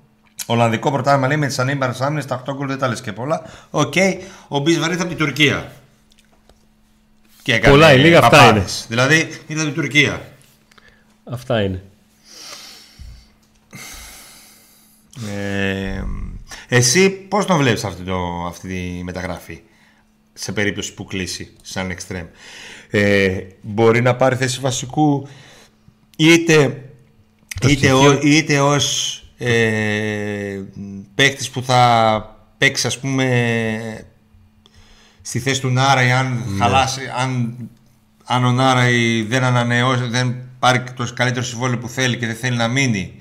Ολλανδικό πρωτάθλημα λέει με τις ανήμπορες άμυνες, τα 8 γκολ δεν τα λες και πολλά. Οκ, ο Μπίσεσβαρ ήρθε από την Τουρκία. Και έκανε Πολλά ή λίγα, αυτά παπάδες. Δηλαδή ήρθε από την Τουρκία. Αυτά είναι. Ε, εσύ πώς τον βλέπεις αυτή, το, αυτή τη μεταγραφή σε περίπτωση που κλείσει σαν εξτρέμ. Ε, μπορεί να πάρει θέση βασικού είτε, Το είτε, στοιχείο- ο, είτε ως ε, παίκτης που θα παίξει ας πούμε στη θέση του Νάραη αν χαλάσει αν, αν ο Νάραη δεν ανανεώσει δεν πάρει το καλύτερο συμβόλαιο που θέλει και δεν θέλει να μείνει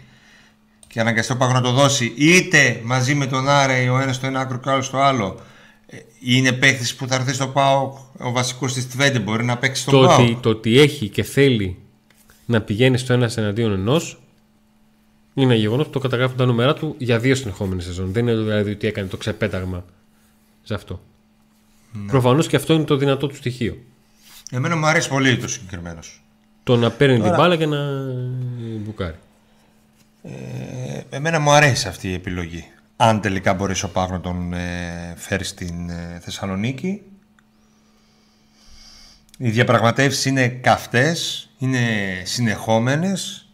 και αναγκαστεί ο Πάκο να το δώσει είτε μαζί με τον Άρεϊ ο ένας στο ένα άκρο και ο άλλος στο άλλο ε, είναι παίχτη που θα έρθει στο ΠΑΟΚ ο βασικός της Τβέντε μπορεί να παίξει στο Το ΠΑΟΚ. ότι, το ότι έχει και θέλει να πηγαίνει στο ένας εναντίον ενός είναι ένα γεγονός που το καταγράφουν τα νούμερα του για δύο συνεχόμενε σεζόν. Δεν είναι δηλαδή ότι έκανε το ξεπέταγμα σε αυτό. Ναι. Προφανώς και αυτό είναι το δυνατό του στοιχείο. εμένα μου αρέσει πολύ το συγκεκριμένος. Το να παίρνει την Τώρα- μπάλα και να μπουκάρει. Ε, εμένα μου αρέσει αυτή η επιλογή αν τελικά μπορείς ο Πάκο να τον ε, φέρεις στην ε, Θεσσαλονίκη οι διαπραγματεύσεις είναι καυτές είναι συνεχόμενες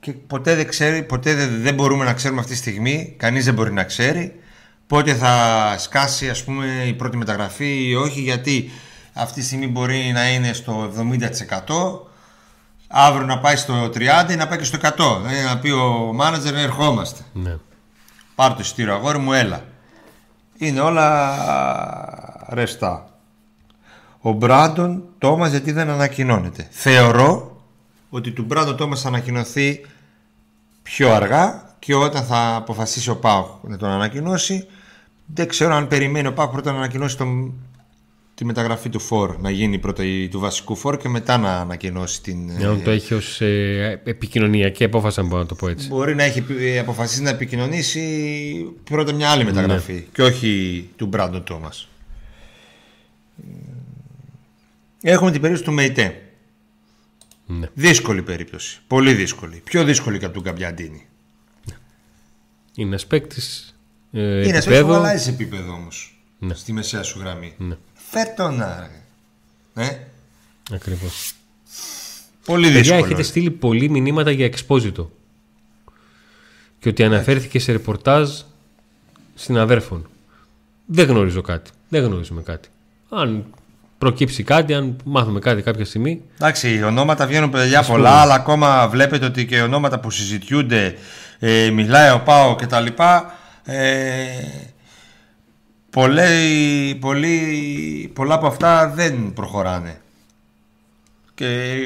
και ποτέ δεν ξέρει, ποτέ δεν, δεν μπορούμε να ξέρουμε αυτή τη στιγμή, κανείς δεν μπορεί να ξέρει πότε θα σκάσει ας πούμε η πρώτη μεταγραφή ή όχι γιατί αυτή τη στιγμή μπορεί να είναι στο 70% αύριο να πάει στο 30% ή να πάει και στο 100% δηλαδή να πει ο μάνατζερ ερχόμαστε Ναι. πάρ το ειστήριο αγόρι μου έλα. Είναι όλα ρευστά. Ο Μπράντον Τόμας γιατί δεν ανακοινώνεται. Θεωρώ ότι του Μπράντον Τόμας θα ανακοινωθεί πιο αργά και όταν θα αποφασίσει ο Πάουκ να τον ανακοινώσει δεν ξέρω αν περιμένει ο Πάουκ πρώτα να ανακοινώσει τον, τη μεταγραφή του Φορ να γίνει πρώτα η, του βασικού Φορ και μετά να ανακοινώσει την Ναι, Αν το έχει ως επικοινωνιακή απόφαση, αν μπορώ να το πω έτσι. Μπορεί να έχει ε, αποφασίσει να επικοινωνήσει πρώτα μια άλλη μεταγραφή και όχι του Μπράντον Τόμας. Έχουμε την περίπτωση του Μεϊτέ. Ναι. Δύσκολη περίπτωση. Πολύ δύσκολη. Πιο δύσκολη και από τον Καμπιαντίνη. Είναι ένας παίκτης ε, Είναι ένας που επίπεδο. αλλάζει επίπεδο όμως. Ναι. Στη μεσαία σου γραμμή. Ναι, Φέρ τον να. Ε, ακριβώς. πολύ Παιδιά, δύσκολο. έχετε στείλει πολλοί μηνύματα για εξπόζητο. Και ότι αναφέρθηκε σε ρεπορτάζ συναδέρφων. Δεν γνωρίζω κάτι. Δεν γνωρίζουμε κάτι. Αν προκύψει κάτι, αν μάθουμε κάτι κάποια στιγμή. Εντάξει, ονόματα βγαίνουν παιδιά πολλά, αλλά ακόμα βλέπετε ότι και ονόματα που συζητιούνται, ε, μιλάει ο Πάο και τα λοιπά, ε, πολλοί- πολλοί- πολλά από αυτά δεν προχωράνε. Και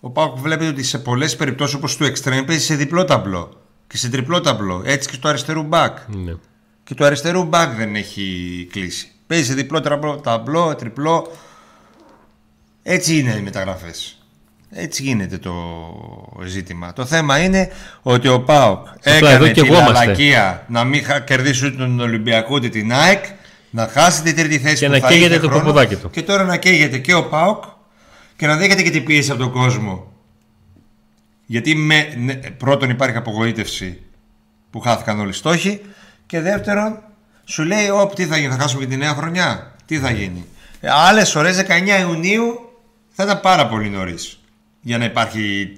ο Πάο βλέπετε ότι σε πολλές περιπτώσεις όπως του Extreme παίζει σε διπλό ταμπλό και σε τριπλό ταμπλό, έτσι και στο αριστερού μπακ. Ναι. Και του αριστερού μπακ δεν έχει κλείσει. Παίζει σε διπλό ταμπλό, ταμπλό, τριπλό. Έτσι είναι οι μεταγραφές. Έτσι γίνεται το ζήτημα. Το θέμα είναι ότι ο ΠΑΟΚ εδώ έκανε και τη εγώ είμαστε. λαλακία να μην χα- κερδίσει ούτε τον Ολυμπιακό ούτε την ΑΕΚ, να χάσει την τρίτη θέση Και που να θα καίγεται είχε το χρόνο, παπουδάκι του. Και τώρα να καίγεται και ο ΠΑΟΚ και να δέχεται και την πίεση από τον κόσμο. Γιατί με, ναι, πρώτον υπάρχει απογοήτευση που χάθηκαν όλοι οι στόχοι και δεύτερον σου λέει όπ τι θα γίνει, θα χάσουμε και τη νέα χρονιά; Τι θα γίνει; Ε, άλλες ώρες 19 Ιουνίου θα ήταν πάρα πολύ νωρίς για να υπάρχει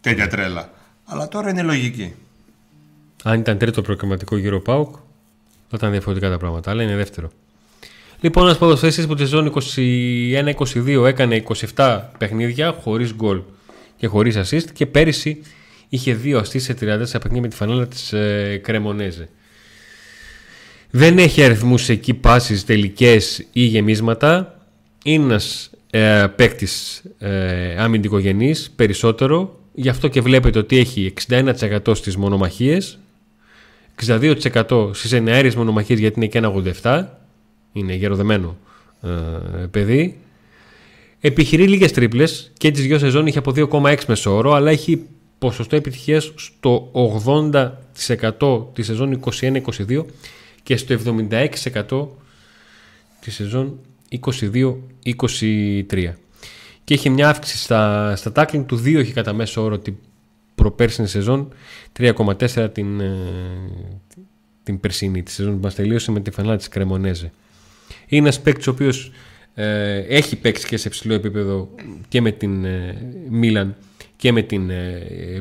τέτοια τρέλα. Αλλά τώρα είναι λογική. Αν ήταν τρίτο προκριματικό γύρο ΠΑΟΚ, θα ήταν διαφορετικά τα πράγματα. Αλλά είναι δεύτερο. Λοιπόν, ένας ποδοσφαιριστής που τη ζώνη 21-22 έκανε 27 παιχνίδια χωρίς γκολ και χωρίς assist και πέρυσι είχε δύο assist σε 34 παιχνίδια με τη φανέλα της ε, Κρεμονέζε. Δεν έχει αριθμούς εκεί πάσεις τελικές ή γεμίσματα. Είναι ένας ε, παίκτης ε, αμυντικογενής περισσότερο. Γι' αυτό και βλέπετε ότι έχει 61% στις μονομαχίες 62% στις εναέριες μονομαχίες γιατί είναι και ένα 87 είναι γεροδεμένο ε, παιδί επιχειρεί λίγες τρίπλες και τις δυο σεζόν είχε από 2,6 μεσόωρο αλλά έχει ποσοστό επιτυχίας στο 80% τη σεζόν 21-22 και στο 76% τη σεζόν 22-23. Και έχει μια αύξηση στα, στα tackling του 2 έχει κατά μέσο όρο την προπέρσινη σεζόν 3,4 την, ε, την περσινή τη σεζόν που μας τελείωσε με τη φανέλα της Κρεμονέζε. Είναι ένας παίκτης ο οποίος ε, έχει παίξει και σε ψηλό επίπεδο και με την ε, Μίλαν και με την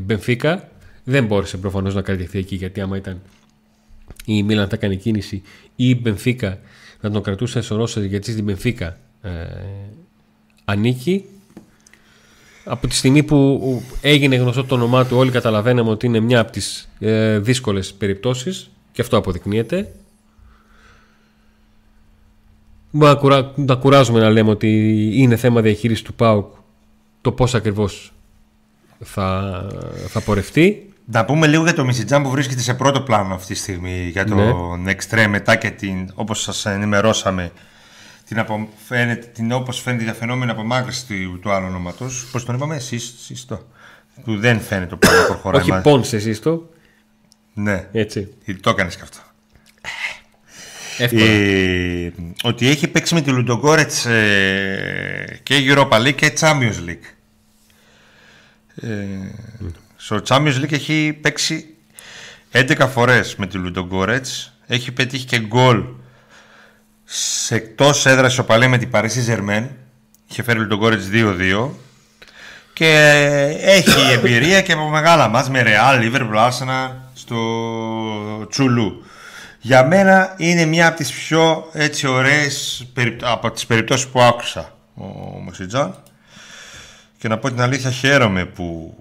Μπενφίκα. Δεν μπόρεσε προφανώς να κρατηθεί εκεί γιατί άμα ήταν η Μίλαν θα κάνει κίνηση ή η Μπενφίκα να τον κρατούσε σε γιατί στην Μπενφίκα ε, ανήκει. Από τη στιγμή που έγινε γνωστό το όνομά του όλοι καταλαβαίναμε ότι είναι μια από τις ε, δύσκολες περιπτώσεις και αυτό αποδεικνύεται. Μπορούμε να κουράζουμε να λέμε ότι είναι θέμα διαχείρισης του ΠΑΟΚ το πώς ακριβώς θα, θα πορευτεί. Να πούμε λίγο για το Μισιτζάν που βρίσκεται σε πρώτο πλάνο αυτή τη στιγμή για το ναι. Next μετά και την, όπως σας ενημερώσαμε την, απο, φαίνεται, την όπως φαίνεται για φαινόμενο απομάκρυση του, του άλλου ονόματος. Πώς τον είπαμε, σύστο. Που δεν φαίνεται το πράγμα προχωράει. Όχι πόνσε σύστο. Ναι. Έτσι. Ε, το έκανες και αυτό. Ε, ότι έχει παίξει με τη Λουντογκόρετς ε, και Europa League και Champions League. Ε, στο Champions League έχει παίξει 11 φορές με τη Λουντογκόρετς. Έχει πετύχει και γκολ σε εκτός έδρας ισοπαλία με την Παρίσι Ζερμέν. Είχε φέρει Λουντογκόρετς 2-2. Και έχει (coughs) εμπειρία και από μεγάλα μας με Ρεάλ, Λίβερπουλ, Άρσενα στο Τσουλού. Για μένα είναι μια από τις πιο έτσι ωραίες από τις περιπτώσεις που άκουσα ο Μωσιτζάν και να πω την αλήθεια χαίρομαι που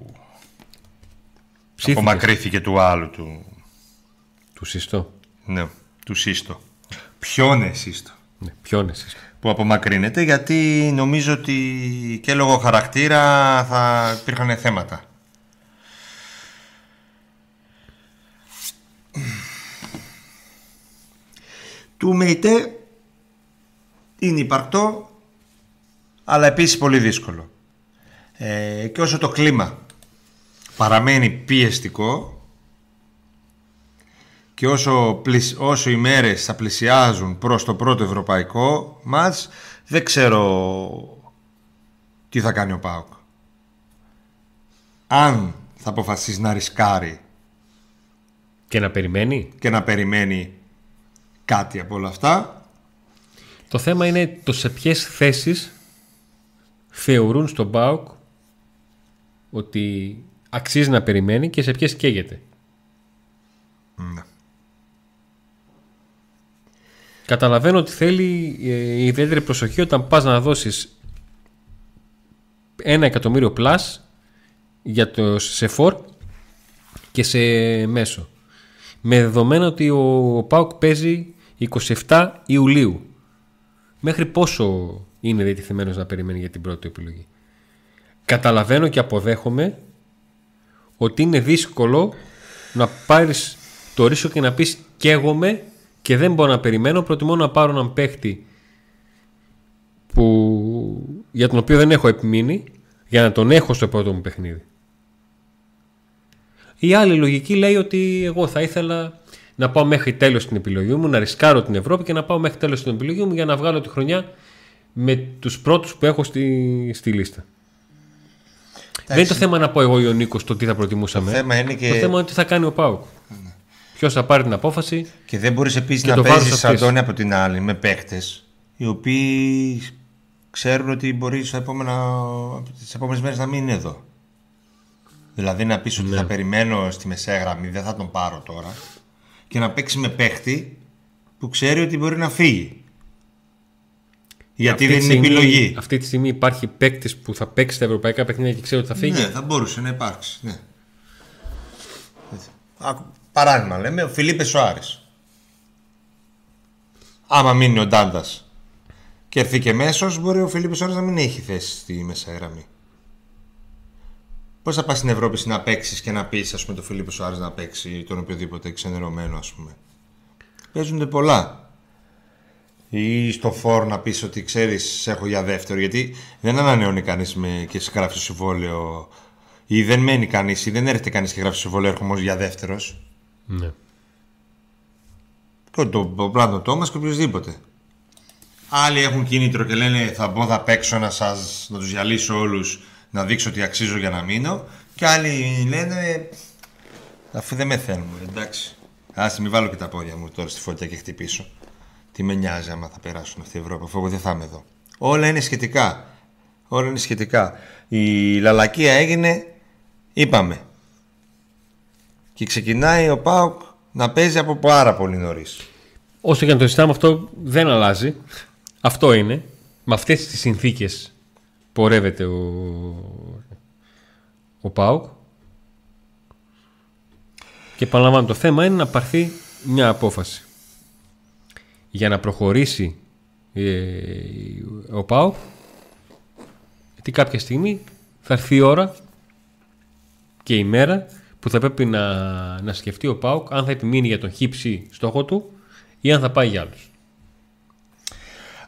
Ψήφικες. απομακρύθηκε του άλλου του. Του Σύστο. Ναι, του Σύστο. Ποιον Σύστο. Ναι, ποιον Σύστο. Που απομακρύνεται γιατί νομίζω ότι και λόγω χαρακτήρα θα υπήρχαν θέματα. Του ΜΕΙΤΕ είναι υπαρκτό αλλά επίσης πολύ δύσκολο. Ε, και όσο το κλίμα παραμένει πιεστικό και όσο, όσο οι μέρες θα πλησιάζουν προς το πρώτο ευρωπαϊκό μας δεν ξέρω τι θα κάνει ο ΠΑΟΚ. Αν θα αποφασίσει να ρισκάρει και να περιμένει και να περιμένει κάτι από όλα αυτά το θέμα είναι το σε ποιες θέσεις θεωρούν στον ΠΑΟΚ ότι αξίζει να περιμένει και σε ποιες καίγεται. Ναι. Καταλαβαίνω ότι θέλει ε, ιδιαίτερη προσοχή όταν πας να δώσεις ένα εκατομμύριο πλάς για το ΣΕΦΟΡ και σε μέσο. Με δεδομένο ότι ο ΠΑΟΚ παίζει 27 Ιουλίου. Μέχρι πόσο είναι διατηθειμένος να περιμένει για την πρώτη επιλογή. Καταλαβαίνω και αποδέχομαι ότι είναι δύσκολο να πάρεις το ρίσκο και να πεις καίγομαι και δεν μπορώ να περιμένω, προτιμώ να πάρω έναν παίχτη που, για τον οποίο δεν έχω επιμείνει για να τον έχω στο πρώτο μου παιχνίδι. Η άλλη λογική λέει ότι εγώ θα ήθελα να πάω μέχρι τέλος στην επιλογή μου, να ρισκάρω την Ευρώπη και να πάω μέχρι τέλος στην επιλογή μου για να βγάλω τη χρονιά με τους πρώτους που έχω στη, στη λίστα. Δεν είναι το θέμα να πω εγώ ή ο Νίκος το τι θα προτιμούσαμε. Το θέμα είναι, και... το θέμα είναι τι θα κάνει ο Πάουκ. Ναι. Ποιος θα πάρει την απόφαση. Και δεν μπορείς επίσης να παίζεις Αντώνη από την άλλη με παίχτε οι οποίοι ξέρουν ότι μπορεί τις επόμενες μέρες να μην είναι εδώ. Δηλαδή να πεις ότι ναι. θα περιμένω στη μεσαία γραμμή, δεν θα τον πάρω τώρα. Και να παίξει με παίχτη που ξέρει ότι μπορεί να φύγει. Γιατί αυτή δεν είναι επιλογή. Αυτή τη στιγμή υπάρχει παίκτης που θα παίξει στα ευρωπαϊκά παιχνίδια και ξέρει ότι θα φύγει. Ναι, θα μπορούσε να υπάρξει. Ναι. Παράδειγμα λέμε, ο Φιλίπε Σοάρε. Άμα μείνει ο Ντάντα και έρθει και μέσος, μπορεί ο Φιλίπε Σοάρε να μην έχει θέση στη μέσα γραμμή. Πώς θα πας στην Ευρώπη να παίξεις και να πεις, ας πούμε, το Φίλιππο Σουάρες να παίξει ή τον οποιοδήποτε ξενερωμένο, ας πούμε. Παίζονται πολλά. Ή στο φόρ να πεις ότι ξέρεις, σε έχω για δεύτερο. Γιατί δεν ανανεώνει κανείς και σε γράφει το συμβόλαιο. Ή δεν μένει κανείς, ή δεν έρχεται κανείς και γράφει το συμβόλαιο, έρχομαι για δεύτερος. Ναι. Και το, το Μπράντον Τόμα και οποιοδήποτε. Άλλοι έχουν κίνητρο και λένε θα μπω, θα παίξω να, σας, να τους διαλύσω όλους, να δείξω ότι αξίζω για να μείνω. Και άλλοι λένε αφού δεν με θέλουν, εντάξει. Άσε μην βάλω και τα πόδια μου τώρα στη φωτιά και χτυπήσω. Τι με νοιάζει άμα θα περάσουν αυτή η Ευρώπη, αφού εγώ δεν θα είμαι εδώ. Όλα είναι σχετικά. Όλα είναι σχετικά. Η λαλακία έγινε, είπαμε. Και ξεκινάει ο Πάουκ να παίζει από πάρα πολύ νωρίς. Όσο και αν το συζητάμε αυτό δεν αλλάζει. Αυτό είναι. Με αυτές τις συνθήκες πορεύεται ο, ο ΠΑΟΚ. Και επαναλαμβάνω το θέμα είναι να πάρθει μια απόφαση. Για να προχωρήσει ε, ο ΠΑΟΚ γιατί κάποια στιγμή θα έρθει η ώρα και η μέρα που θα πρέπει να, να σκεφτεί ο ΠΑΟΚ αν θα επιμείνει για τον χύψη στόχο του ή αν θα πάει για άλλους.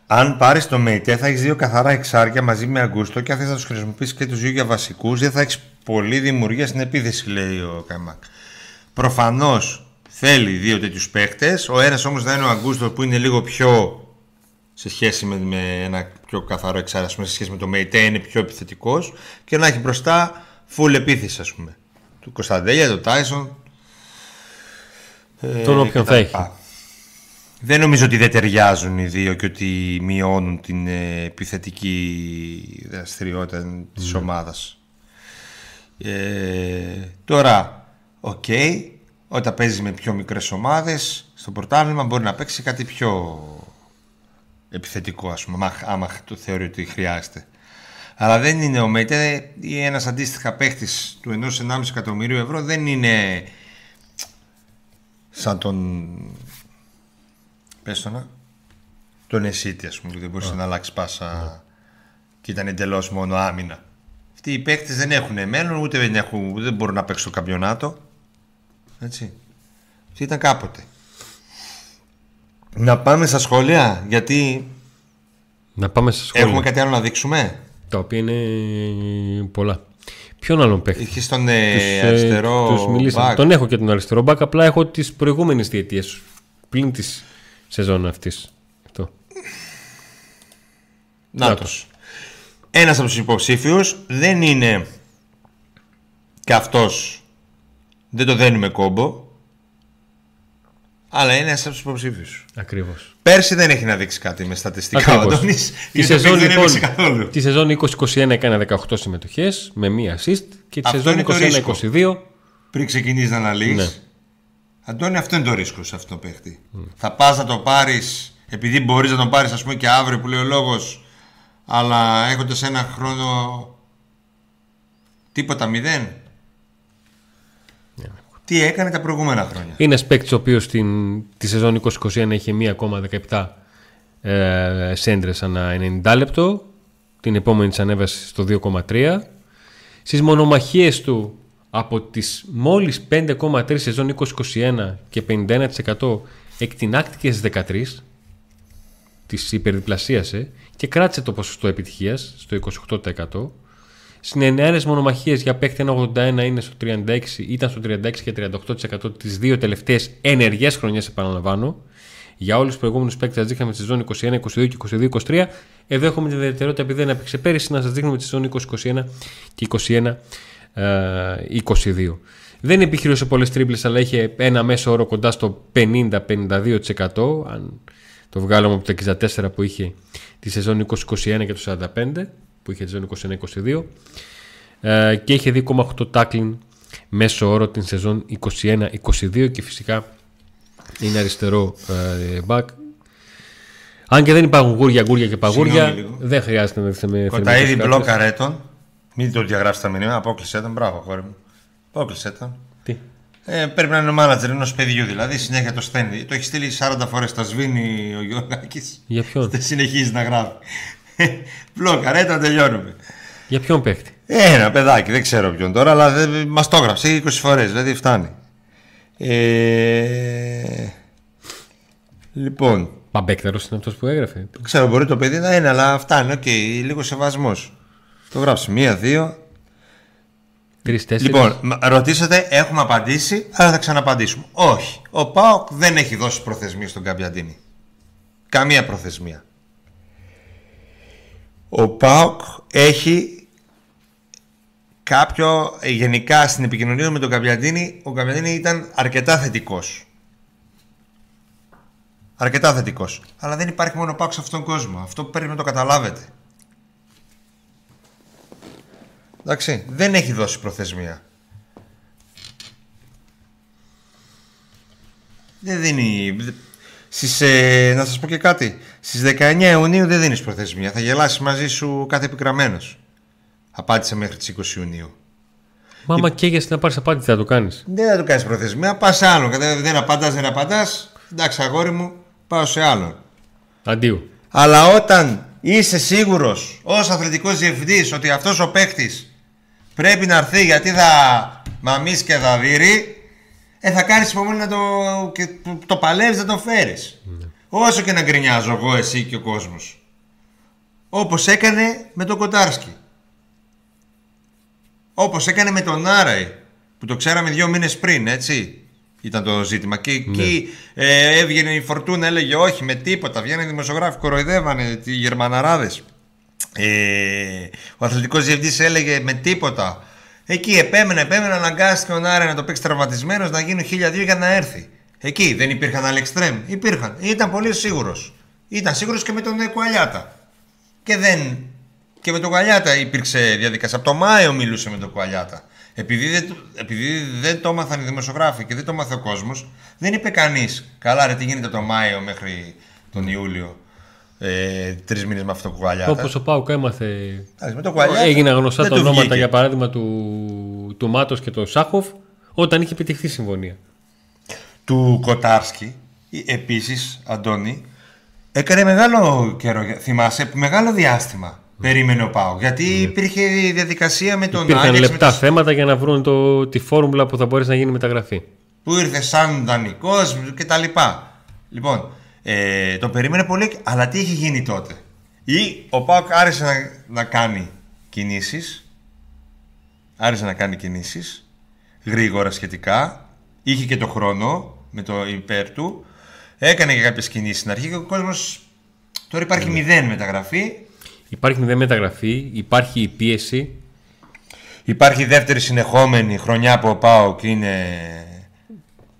Αν πάρεις το ΜΕΙΤΕ, θα έχεις δύο καθαρά εξάρια μαζί με Αγκούστο και αν θες να τους χρησιμοποιήσεις και τους δύο για βασικούς, δεν θα έχεις πολλή δημιουργία στην επίθεση, λέει ο Καμάκ. Προφανώς θέλει δύο τέτοιους παίκτες. Ο ένας όμως θα είναι ο Αγκούστο που είναι λίγο πιο σε σχέση με, με ένα πιο καθαρό εξάρι, σε σχέση με το ΜΕΙΤΕ, είναι πιο επιθετικός και να έχει μπροστά full επίθεση, ας πούμε. Του Κωνσταντέλια, του Τάισον. Τον ε, όποιον θα έχει. Δεν νομίζω ότι δεν ταιριάζουν οι δύο και ότι μειώνουν την ε, επιθετική δραστηριότητα mm. της ομάδας. Ε, τώρα, OK, okay, όταν παίζει με πιο μικρές ομάδες, στο πρωτάθλημα μπορεί να παίξει κάτι πιο επιθετικό, ας πούμε, άμα το θεωρεί ότι χρειάζεται. Αλλά δεν είναι ο Μέτε ή ένας αντίστοιχα παίχτης του ενός 1,5 εκατομμυρίου ευρώ δεν είναι σαν τον Πες το να. Τον Εσίτη, ας πούμε, που δεν μπορούσε να αλλάξει πάσα και ήταν εντελώς μόνο άμυνα. Αυτοί οι παίκτε δεν έχουν μέλλον, ούτε δεν, έχουν, ούτε δεν μπορούν να παίξουν το καμπιονάτο. Έτσι. Αυτή ήταν κάποτε. Να πάμε στα σχόλια, γιατί. Να πάμε στα σχόλια. Έχουμε κάτι άλλο να δείξουμε; Τα οποία είναι πολλά. Ποιον άλλον παίκτη. Είχες τον ε, τους, αριστερό. Τους Τον έχω και τον αριστερό μπακ, απλά έχω τις προηγούμενες διετίες. Πλην της σεζόν αυτής. Νάτος. Ένας από τους υποψήφιους δεν είναι και αυτός δεν το δένουμε κόμπο αλλά είναι ένας από τους υποψήφιους. Ακριβώς. Πέρσι δεν έχει να δείξει κάτι με στατιστικά. Ακριβώς. τη, σεζόν, λοιπόν, τη σεζόν 2021 έκανε 18 συμμετοχές με μία assist και τη σεζόν 2022. Πριν ξεκινήσεις να αναλύεις, ναι. Αντώνη, αυτό είναι το ρίσκο σε αυτό το παίχτη. Θα πας να το πάρεις επειδή μπορείς να τον πάρεις, ας πούμε, και αύριο που λέει ο λόγος, αλλά έχοντας ένα χρόνο τίποτα μηδέν. Ναι. Τι έκανε τα προηγούμενα χρόνια. Είναι ένα παίκτης ο οποίος τη σεζόν 2021 είχε 1,17 ε, σέντρες ανά 90 λεπτό. Την επόμενη της ανέβασε στο 2,3. Στις μονομαχίες του από τις μόλις 5,3 σεζόν 2021 και 51% εκτινάκτηκες στις 13 τις υπερδιπλασίασε και κράτησε το ποσοστό επιτυχίας στο 28%. Στις εννέαρες μονομαχίες για παίκτη 1,81 είναι στο 36, ήταν στο 36 και 38% τις δύο τελευταίες ενεργές χρονιές επαναλαμβάνω. Για όλους τους προηγούμενους παίκτες σα δείχναμε τη σεζόν 21, 22 και 22, 23. Εδώ έχουμε την ιδιαιτερότητα επειδή δεν έπαιξε πέρυσι να σας δείχνουμε τη σεζόν 20, 21 και 21, 22. Δεν επιχειρούσε πολλές τρίπλες, αλλά είχε ένα μέσο όρο κοντά στο 50-52%. Αν το βγάλαμε από το 64 που είχε τη σεζόν 2021 και το 45, που είχε τη σεζόν 21-22. Ε, και είχε 2,8 τάκλιν μέσο όρο την σεζόν 21-22 και φυσικά είναι αριστερό ε, back. Αν και δεν υπάρχουν γούρια, γούρια και παγούρια, δεν χρειάζεται να δείτε με Κοταίδη μπλόκα ρέτον. Μην το διαγράψει τα μηνύματα, απόκλεισε τον. Μπράβο, χώρι μου. Απόκλεισε τον. Τι; Ε, πρέπει να είναι ο μάνατζερ ενός παιδιού δηλαδή. Συνέχεια το στέλνει. Το έχει στείλει 40 φορές. Τα σβήνει ο Γιώργακης. Για ποιον; Δεν συνεχίζει να γράφει. (laughs) Μπλόκα, ρε, τελειώνουμε. Για ποιον παίχτη; Ένα παιδάκι, δεν ξέρω ποιον τώρα, αλλά δεν, μας το έγραψε 20 φορές, δηλαδή φτάνει. Ε, λοιπόν, Παμπέκτερο είναι αυτός που έγραφε. δεν ξέρω, μπορεί το παιδί να είναι, αλλά φτάνει, οκ, λίγο σεβασμός. Το γράψει, μία, δύο. Τρει-τέσσερι. Λοιπόν, μ- ρωτήσατε, έχουμε απαντήσει, αλλά θα ξαναπαντήσουμε. Όχι, ο ΠΑΟΚ δεν έχει δώσει προθεσμία στον Καμπιαντίνη. Καμία προθεσμία. Ο Πάοκ έχει κάποιο, ε, γενικά στην επικοινωνία του με τον Καμπιαντίνη, ο Καμπιαντίνη ήταν αρκετά θετικός. Αρκετά θετικός. Αλλά δεν υπάρχει μόνο Πάοκ σε αυτόν τον κόσμο. Αυτό πρέπει να το καταλάβετε. Εντάξει, δεν έχει δώσει προθεσμία. Δεν δίνει... Στις, ε, να σας πω και κάτι. Στις 19 Ιουνίου δεν δίνεις προθεσμία. Θα γελάσεις μαζί σου κάθε επικραμένος. Απάντησε μέχρι τις 20 Ιουνίου. Μα άμα καίγεσαι να πάρεις απάντηση, θα το κάνεις. Δεν θα το κάνεις προθεσμία. Πας σε άλλον. Κατά- Δεν απαντάς, δεν απαντάς. Εντάξει αγόρι μου, πάω σε άλλον. Αντίου. Αλλά όταν είσαι σίγουρος ως αθλητικός διευθυντής ότι αυτός ο παίκτης πρέπει να έρθει γιατί θα μαμίσει και θα δείρει ε, θα κάνεις υπομονή να το, και το, το παλεύεις να το φέρεις. Όσο και να γκρινιάζω εγώ, εσύ και ο κόσμος. Όπως έκανε με τον Κοτάρσκι. Όπως έκανε με τον Άραη που το ξέραμε δύο μήνες πριν, έτσι. Ήταν το ζήτημα. Και εκεί ε, έβγαινε η Φορτούνα, έλεγε όχι με τίποτα. Βγαίνανε οι δημοσιογράφοι, κοροϊδεύανε οι Γερμαναράδες. Ε, ο αθλητικός διευθυντής έλεγε με τίποτα. Εκεί επέμενε, επέμενε, αναγκάστηκε ο Νάρε να το παίξει τραυματισμένο, να γίνουν χίλια δύο για να έρθει. Εκεί δεν υπήρχαν άλλοι εξτρέμ. Υπήρχαν. Ήταν πολύ σίγουρος. Ήταν σίγουρος και με τον ε, Κουαλιάτα. Και δεν. Και με τον Κουαλιάτα υπήρξε διαδικασία. Από το Μάιο μιλούσε με τον Κουαλιάτα. Επειδή δεν, το- επειδή δεν το έμαθαν οι δημοσιογράφοι και δεν το έμαθε ο κόσμος, δεν είπε κανείς. Καλά, ρε, τι γίνεται το Μάιο μέχρι τον Ιούλιο. Ε, Τρεις μήνες με αυτό το Κουαλιάτα. Όπω ο Πάουκ έμαθε. Εντάξει, με τον Κουαλιάτα Έγιναν γνωστά δεν τα του ονόματα βγήκε. για παράδειγμα του, του Μάτος και του Σάχοφ όταν είχε επιτυχθεί συμφωνία. του Κοτάρσκι, επίσης, Αντώνη, έκανε μεγάλο καιρό, θυμάσαι, μεγάλο διάστημα περίμενε ο Πάο. Γιατί υπήρχε η διαδικασία με τον Υπήρχαν Άγιαξ, με λεπτά το- θέματα για να βρουν το, τη φόρμουλα που θα μπορέσει να γίνει μεταγραφή. που ήρθε σαν δανεικός και τα λοιπά. Λοιπόν, ε, τον περίμενε πολύ, αλλά τι είχε γίνει τότε; Ή ο Πάοκ άρχισε να, να κάνει κινήσεις, άρχισε να κάνει κινήσεις, γρήγορα σχετικά, είχε και το χρόνο με το υπέρ του, έκανε και κάποιες κινήσεις στην αρχή και ο κόσμος, τώρα υπάρχει μηδέν μεταγραφή, Υπάρχει μηδέν μεταγραφή, υπάρχει η πίεση. υπάρχει δεύτερη συνεχόμενη χρονιά που ο Πάοκ είναι...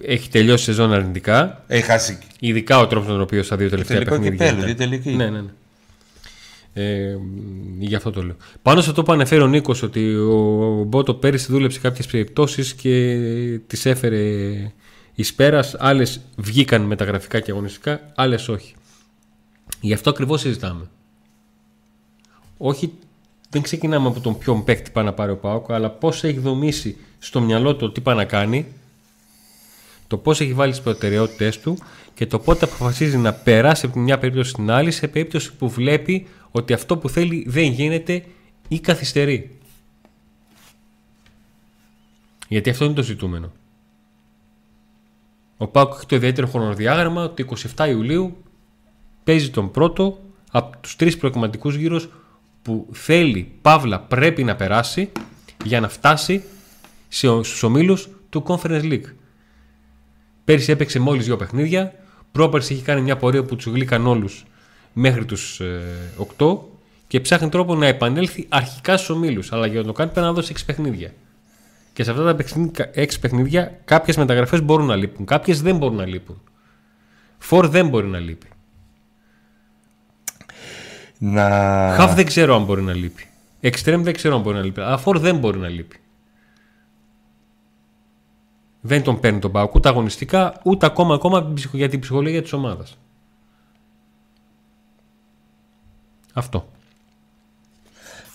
Έχει τελειώσει η σεζόν αρνητικά. Έχει χάσει Ειδικά ο τρόπος με τον οποίο στα δύο τελευταία τελικό παιχνίδια. κυπέλλου, ήταν. δύο τελικοί. Ναι, ναι, ναι. Ε, γι' αυτό το λέω. Πάνω σε αυτό που αναφέρει ο Νίκος, ότι ο Μπότο πέρυσι δούλεψε κάποιες περιπτώσεις και τις έφερε εις πέρας. Άλλες βγήκαν μεταγραφικά και αγωνιστικά, άλλες όχι. Γι' αυτό ακριβώς συζητάμε. Όχι, δεν ξεκινάμε από τον ποιον παίκτη πάει να πάρει ο Πάοκ, αλλά πώς έχει δομήσει στο μυαλό του τι πάει να κάνει, το πώς έχει βάλει τις προτεραιότητέ του και το πότε αποφασίζει να περάσει από τη μια περίπτωση στην άλλη σε περίπτωση που βλέπει ότι αυτό που θέλει δεν γίνεται ή καθυστερεί. Γιατί αυτό είναι το ζητούμενο. Ο Πάουκ έχει το ιδιαίτερο χρονοδιάγραμμα ότι 27 Ιουλίου παίζει τον πρώτο από τους τρεις προκριματικούς γύρους που θέλει, παύλα, πρέπει να περάσει για να φτάσει σε- στους ομίλους του Conference League. Πέρυσι έπαιξε μόλις δύο παιχνίδια. Πρόπερσι έχει κάνει μια πορεία που τους γλύκαν όλους μέχρι τους ε, 8 και ψάχνει τρόπο να επανέλθει αρχικά στους ομίλους. Αλλά για να το κάνει πρέπει να δώσει 6 παιχνίδια. Και σε αυτά τα 6 παιχνίδια κάποιες μεταγραφές μπορούν να λείπουν. Κάποιες δεν μπορούν να λείπουν. Φορ δεν μπορεί να λείπει. να... Χαφ δεν ξέρω αν μπορεί να λείπει. Εξτρέμ δεν ξέρω αν μπορεί να λείπει. Αλλά φορ δεν μπορεί να λείπει. Δεν τον παίρνει τον Πάουκ ούτε αγωνιστικά ούτε ακόμα, ακόμα για την ψυχολογία της ομάδας. Αυτό.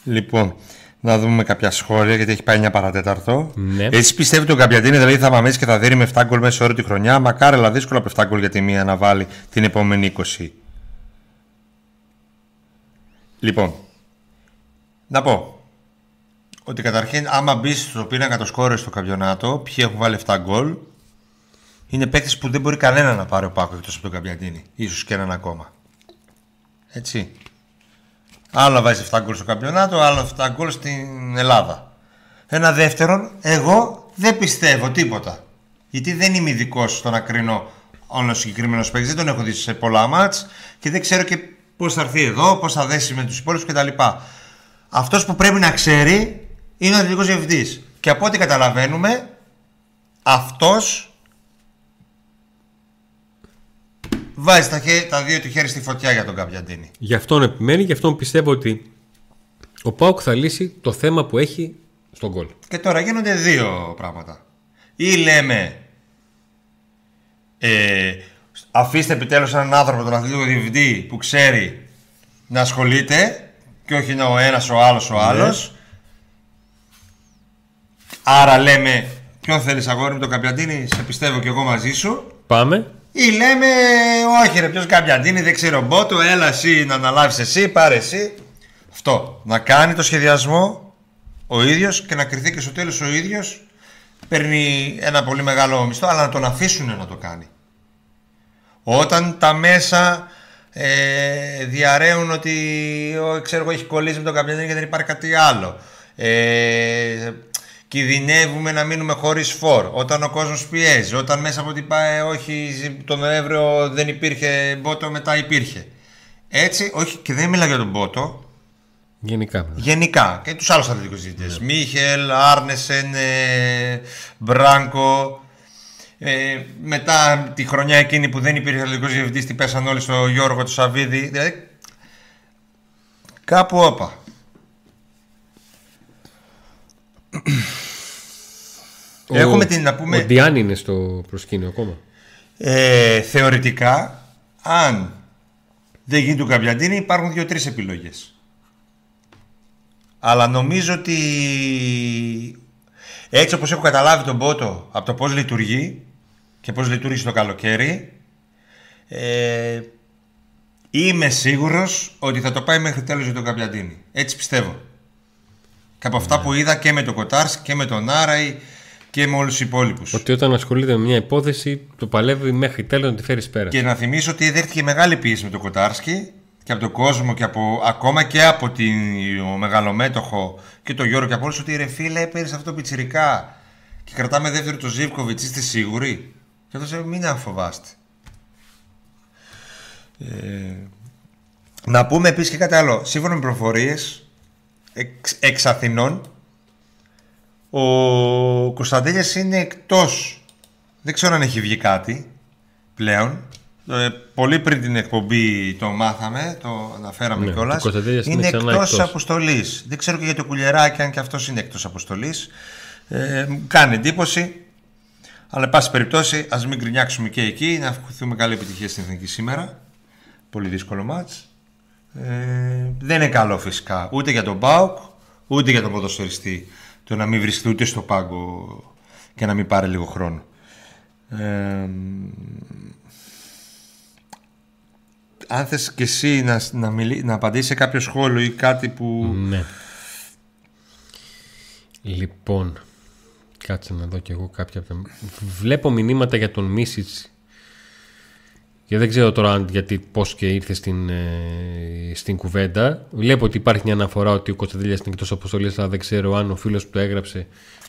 Λοιπόν, να δούμε κάποια σχόλια γιατί έχει πάει 9 παρατέταρτο. Ναι. Έτσι πιστεύει τον Καπιατίνη, δηλαδή θα μαμίσει και θα δίνει με 7 γκολ μέσα όλη τη χρονιά; Μακάρι, αλλά δύσκολο από 7 γκολ για τη μία να βάλει την επόμενη 20. Λοιπόν, να πω. Ότι καταρχήν άμα μπει στο πίνακα το σκόρε στο καμπιονάτο, ποιοι έχουν βάλει 7 γκολ, είναι παίκτε που δεν μπορεί κανένα να πάρει ο Πάκος εκτός από τον Καμπιαντίνη. ίσως και έναν ακόμα. Έτσι. Άλλο βάζει 7 γκολ στο καμπιονάτο, άλλο 7 γκολ στην Ελλάδα. Ένα δεύτερον, εγώ δεν πιστεύω τίποτα. Γιατί δεν είμαι ειδικός στο να κρίνω όλο συγκεκριμένος παίκτης. Δεν τον έχω δει σε πολλά μάτς και δεν ξέρω και πώς θα έρθει εδώ, πώς θα δέσει με τους υπόλοιπους κτλ. Αυτός που πρέπει να ξέρει είναι ο αθλητικό διευθυντής. Και από ό,τι καταλαβαίνουμε, αυτός βάζει τα, τα δύο του χέρια στη φωτιά για τον Καπιαντίνη. Γι' αυτόν επιμένει, γι' αυτόν πιστεύω ότι ο Πάουκ θα λύσει το θέμα που έχει στον γκολ. Και τώρα γίνονται δύο πράγματα. Ή λέμε ε, αφήστε επιτέλους έναν άνθρωπο, τον αθλητικό διευθυντή που ξέρει να ασχολείται και όχι ο ένας ο άλλος ο ναι. άλλος. Άρα λέμε ποιον θέλεις αγόρι με τον Καπιαντίνη, σε πιστεύω και εγώ μαζί σου. Πάμε. Ή λέμε, όχι ρε, ποιος Καπιαντίνη, δεν ξέρω μπότο, έλα εσύ να αναλάβεις εσύ, πάρε εσύ. Αυτό, να κάνει το σχεδιασμό ο ίδιος και να κρυθεί και στο τέλος ο ίδιος παίρνει ένα πολύ μεγάλο μισθό, αλλά να τον αφήσουν να το κάνει. Όταν τα μέσα ε, διαρρέουν ότι ο, ξέρω εγώ έχει κολλήσει με τον Καπιαντίνη και δεν υπάρχει κάτι άλλο. Ε, κινδυνεύουμε να μείνουμε χωρίς φόρ. Όταν ο κόσμος πιέζει, όταν μέσα από την ΠΑΕ όχι τον Νοέμβριο δεν υπήρχε μπότο, μετά υπήρχε. Έτσι, όχι και δεν μιλάω για τον μπότο, Γενικά. Γενικά. Και τους άλλους αθλητικούς διαιτητές. Yeah. Μίχελ, Άρνεσεν, ε, Μπράνκο. Ε, μετά τη χρονιά εκείνη που δεν υπήρχε αθλητικός διευθυντής, την πέσαν όλοι στο Γιώργο του Σαββίδη. Δηλαδή. Κάπου όπα. Ο, Έχουμε την να πούμε. Ο Διάννη είναι στο προσκήνιο ακόμα. Ε, θεωρητικά, αν δεν γίνει του Καπιαντίνη, υπάρχουν δύο-τρει επιλογές. Αλλά νομίζω ότι έτσι όπως έχω καταλάβει τον Πότο από το πώς λειτουργεί και πώς λειτουργεί το καλοκαίρι ε, είμαι σίγουρος ότι θα το πάει μέχρι τέλος για τον Καπιαντίνη. Έτσι πιστεύω. Και από αυτά που είδα και με τον Κοτάρς και με τον Άραη και με όλους τους υπόλοιπους. Ότι όταν ασχολείται με μια υπόθεση, το παλεύει μέχρι τέλος να τη φέρεις πέρα. Και να θυμίσω ότι δέχτηκε μεγάλη πίεση με τον Κοτάρσκι και από τον κόσμο και από, ακόμα και από την, ο μεγαλομέτωχο και τον Γιώργο και από όλους ότι ρε φίλε έπαιρνες αυτό το πιτσιρικά και κρατάμε δεύτερο το Ζίβκοβιτς, είστε σίγουροι και αυτό μην αφοβάστε ε, να πούμε επίσης και κάτι άλλο σύμφωνα με προφορίες εξ, εξ Αθηνών ο Κωνσταντέλιας είναι εκτός δεν ξέρω αν έχει βγει κάτι πλέον ε, πολύ πριν την εκπομπή το μάθαμε, το αναφέραμε ναι, κιόλας. Είναι εκτός αποστολής. Δεν ξέρω και για το κουλεράκι, αν και αυτός είναι εκτός αποστολής. Ε, κάνει εντύπωση. Αλλά, εν πάση περιπτώσει, ας μην γκρινιάξουμε και εκεί. Να ευχηθούμε καλή επιτυχία στην εθνική σήμερα. Πολύ δύσκολο μάτς. Ε, δεν είναι καλό φυσικά ούτε για τον Μπάουκ ούτε για τον ποδοσφαιριστή το να μην βρίσκεται ούτε στο πάγκο και να μην πάρει λίγο χρόνο. Ε, αν θες και εσύ να, να, μιλή, να απαντήσεις σε κάποιο σχόλιο ή κάτι που... Ναι. Λοιπόν, κάτσε να δω κι εγώ κάποια Βλέπω μηνύματα για τον Μίσιτς και δεν ξέρω τώρα γιατί πώς και ήρθε στην, ε, στην κουβέντα. Βλέπω ότι υπάρχει μια αναφορά ότι ο Κωνσταντέλιας είναι εκτός αποστολής αλλά δεν ξέρω αν ο φίλος που το έγραψε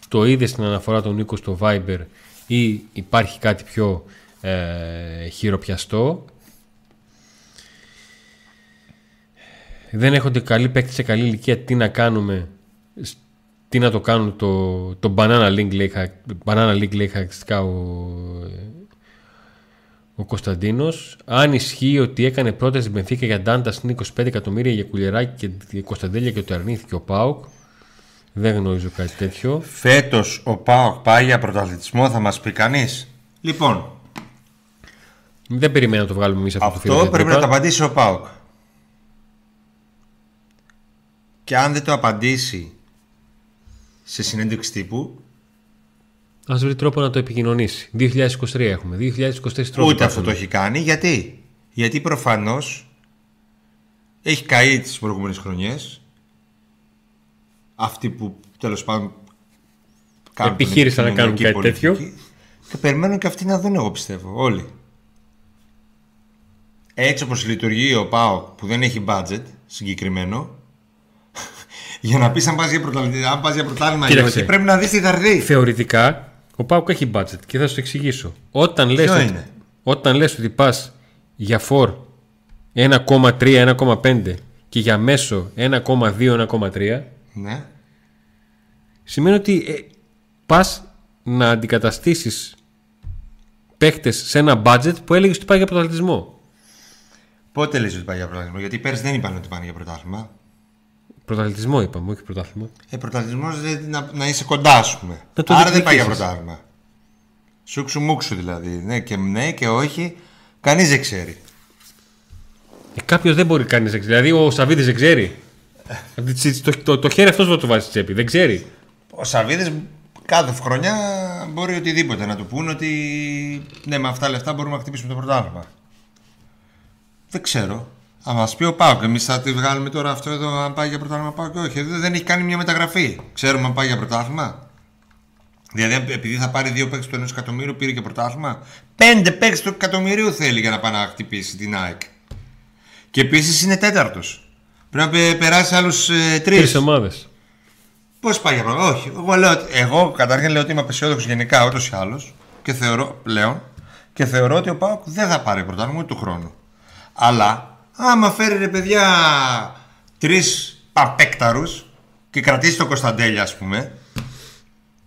το είδε στην αναφορά τον Νίκο στο Viber ή υπάρχει κάτι πιο ε, χειροπιαστό. δεν έχονται καλή παίκτη σε καλή ηλικία, τι να κάνουμε, τι να το κάνουν το, το Banana League λέει, Banana League λέει χαρακτηριστικά ο, ο Κωνσταντίνος. Αν ισχύει ότι έκανε πρόταση Μπενφίκα για Ντάντα στην 25 εκατομμύρια για κουλεράκι και Κωνσταντέλια και το αρνήθηκε ο Πάουκ. Δεν γνωρίζω κάτι τέτοιο. Φέτος ο Πάουκ πάει για πρωταθλητισμό, θα μας πει κανείς; Λοιπόν. Δεν περιμένω να το βγάλουμε εμείς αυτό. Αυτό πρέπει να το απαντήσει ο Πάουκ. και αν δεν το απαντήσει σε συνέντευξη τύπου. Α βρει τρόπο να το επικοινωνήσει. 2023 έχουμε. 2023 τρόπο. Ούτε αυτό το έχει κάνει. Γιατί, Γιατί προφανώς έχει καεί τις προηγούμενες χρονιές. Αυτή που τέλος πάντων. Επιχείρησαν να κάνουν κάτι τέτοιο. Και περιμένουν και αυτοί να δουν, εγώ πιστεύω. Όλοι. Έτσι όπως λειτουργεί ο ΠΑΟ που δεν έχει budget συγκεκριμένο, (laughs) για να πει αν πας για, πρωτάθλημα, για πρωτάθλημα ή όχι, πρέπει να δεις τι θα έρθει. Θεωρητικά, ο ΠΑΟΚ έχει budget και θα σου το εξηγήσω. Όταν λες, ότι, όταν λες ότι πας για φορ 1,3, 1,5 και για μέσο 1,2, 1,3 ναι. σημαίνει ότι ε, πας να αντικαταστήσεις παίχτες σε ένα budget που έλεγες ότι πάει για πρωταθλητισμό. Πότε λες ότι πάει για πρωταθλητισμό, γιατί πέρσι δεν είπαν ότι πάνε για πρωτάθλημα. Πρωταθλητισμό είπαμε, όχι πρωτάθλημα. Ε, πρωταθλητισμός να, να είσαι κοντά, ας πούμε. Άρα δεν πάει για πρωτάθλημα. Σούξου μουξου δηλαδή. Ναι και ναι και όχι. Κανείς δεν ξέρει. Ε, Κάποιος δεν μπορεί κανείς να ξέρει. Δηλαδή ο Σαββίδης δεν ξέρει. το, το, το, χέρι αυτός να το βάζει τσέπη. Δεν ξέρει. Ο Σαββίδης κάθε χρονιά μπορεί οτιδήποτε να του πούνε ότι ναι, με αυτά τα λεφτά μπορούμε να χτυπήσουμε το πρωτάθλημα. Δεν ξέρω. Θα μας πει ο Πάοκ. Εμείς θα τη βγάλουμε τώρα αυτό εδώ αν πάει για πρωτάθλημα Πάοκ και όχι. Δεν έχει κάνει μια μεταγραφή. Ξέρουμε αν πάει για πρωτάθλημα. Δηλαδή, επειδή θα πάρει δύο παίξει του ενός εκατομμύριου, πήρε και πρωτάθλημα. Πέντε παίξει του εκατομμυρίου θέλει για να πάει να χτυπήσει την ΑΕΚ. Και επίσης είναι τέταρτος. Πρέπει να περάσει άλλους ε, τρεις. Τρεις ομάδες. Πώς πάει για πρωτάθλημα; Όχι. Εγώ, λέω, εγώ καταρχήν λέω ότι είμαι απεσιόδοξος γενικά ούτως ή άλλως και θεωρώ πλέον και θεωρώ ότι ο Πάοκ δεν θα πάρει πρωτάθλημα του χρόνου. Αλλά άμα φέρει ρε παιδιά τρεις παπέκταρου και κρατήσει το Κωνσταντέλια, ας πούμε,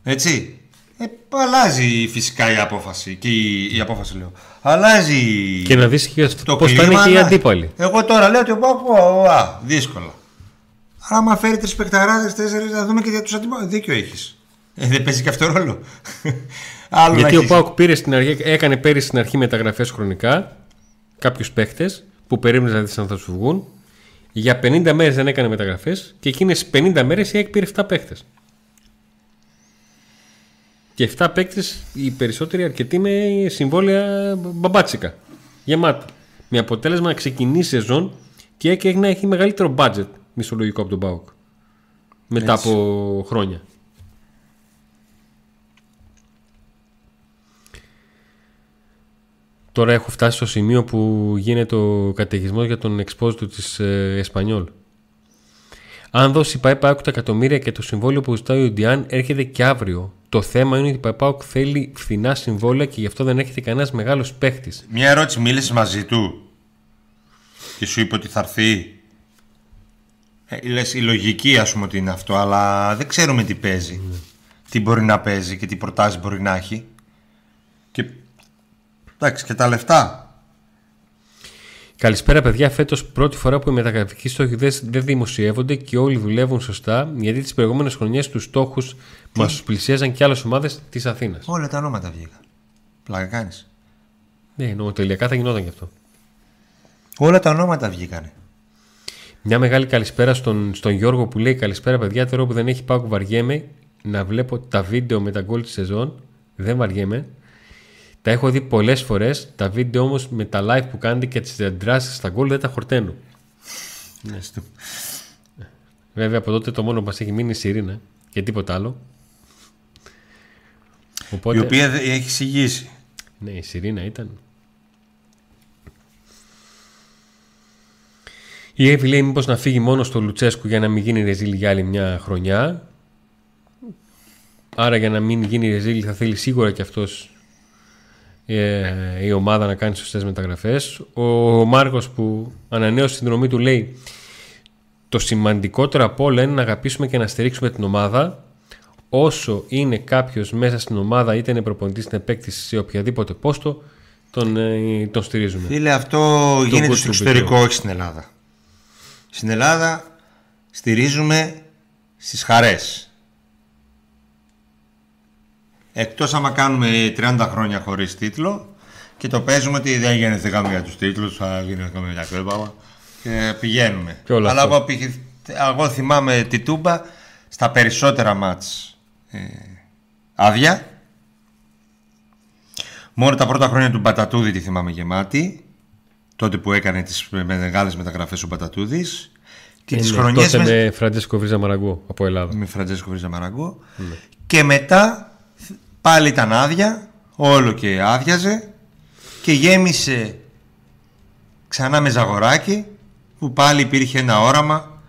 έτσι. Ε, αλλάζει φυσικά η απόφαση. Και η, η απόφαση λέω. Αλλάζει. Και να δεις και το πώς θα είναι και οι αντίπαλοι. Εγώ τώρα λέω ότι ο Πάκο. δύσκολα. Άμα φέρει τρεις παικταράδες, τέσσερις, να δούμε και για τους αντίπαλου. Δίκιο έχεις. Ε, δεν παίζει και αυτό ρόλο. (laughs) Γιατί ο Πάοκ πήρε στην αρχή, έκανε πέρυσι στην αρχή μεταγραφές χρονικά κάποιους παίχτε που περίμενε να δεις αν θα σου βγουν. Για 50 μέρες δεν έκανε μεταγραφές και εκείνες 50 μέρες η ΑΕΚ πήρε 7 παίχτε. Και 7 παίκτες, οι περισσότεροι αρκετοί με συμβόλαια μπαμπάτσικα. Γεμάτα. Με αποτέλεσμα να ξεκινήσει σεζόν και έχει να έχει μεγαλύτερο budget μισολογικό από τον Πάουκ. Μετά από χρόνια. Τώρα έχω φτάσει στο σημείο που γίνεται ο καταιγισμός για τον εξπόζητο της ε, Εσπανιόλ. Αν δώσει η ΠΑΕ τα εκατομμύρια και το συμβόλαιο που ζητάει ο Ντιάν έρχεται και αύριο. Το θέμα είναι ότι η ΠΑΕ θέλει φθηνά συμβόλαια και γι' αυτό δεν έρχεται κανένας μεγάλος παίχτης. Μια ερώτηση, μίλησες μαζί του και σου είπε ότι θα έρθει; Ε, λες, η λογική ας πούμε ότι είναι αυτό, αλλά δεν ξέρουμε τι παίζει. Mm. Τι μπορεί να παίζει και τι προτάσεις μπορεί να έχει. Και εντάξει, και τα λεφτά. Καλησπέρα, παιδιά. Φέτος πρώτη φορά που οι μεταγραφικοί στόχοι δεν δημοσιεύονται και όλοι δουλεύουν σωστά, γιατί τις προηγούμενες χρονιές τους στόχους μας τους πλησίαζαν και άλλες ομάδες της Αθήνας. Όλα τα ονόματα βγήκαν. Πλάκα κάνεις. Ναι, νομοτελειακά θα γινόταν γι' αυτό. Όλα τα ονόματα βγήκαν. Μια μεγάλη καλησπέρα στον, στον Γιώργο που λέει Καλησπέρα, παιδιά. Τώρα που δεν έχει πάω βαριέμαι να βλέπω τα βίντεο με τα γκολ της σεζόν. Δεν βαριέμαι. Τα έχω δει πολλές φορές. Τα βίντεο όμως με τα live που κάνετε και τις αντιδράσεις στα γκολ δεν τα χορταίνω. Ναι, Βέβαια από τότε το μόνο που μας έχει μείνει είναι η Σιρήνα και τίποτα άλλο. Οπότε... Η οποία έχει εξηγήσει. Ναι, η Σιρήνα ήταν. Η Εύη λέει μήπως να φύγει μόνος στο Λουτσέσκου για να μην γίνει ρεζίλ για άλλη μια χρονιά. Άρα για να μην γίνει ρεζίλ θα θέλει σίγουρα και αυτός ε, η ομάδα να κάνει σωστές μεταγραφές. Ο Μάρκος που ανανέωσε την δρομή του λέει το σημαντικότερο από όλα είναι να αγαπήσουμε και να στηρίξουμε την ομάδα όσο είναι κάποιος μέσα στην ομάδα είτε είναι προπονητής στην επέκτηση σε οποιαδήποτε πόστο τον, ε, τον στηρίζουμε. Φίλε αυτό γίνεται στο εξωτερικό όχι στην Ελλάδα. Στην Ελλάδα στηρίζουμε στις χαρές Εκτός άμα κάνουμε 30 χρόνια χωρίς τίτλο και το παίζουμε ότι δεν γίνεται καν για τους τίτλους, θα γίνεται για κλέπαμα και πηγαίνουμε. Αλλά εγώ, εγώ θυμάμαι τη Τούμπα στα περισσότερα μάτς ε, άδεια. Μόνο τα πρώτα χρόνια του Μπατατούδη τη θυμάμαι γεμάτη. Τότε που έκανε τις μεγάλες μεταγραφές ο Μπατατούδης. και Ε, τις ναι, χρονιές τότε με- με Φραντζέσκο Βρίζα Μαραγκό από Ελλάδα. με Φραντζέσκο Βρίζα Μαραγκό. Και μετά πάλι ήταν άδεια, όλο και άδειαζε και γέμισε ξανά με Ζαγοράκι που πάλι υπήρχε ένα όραμα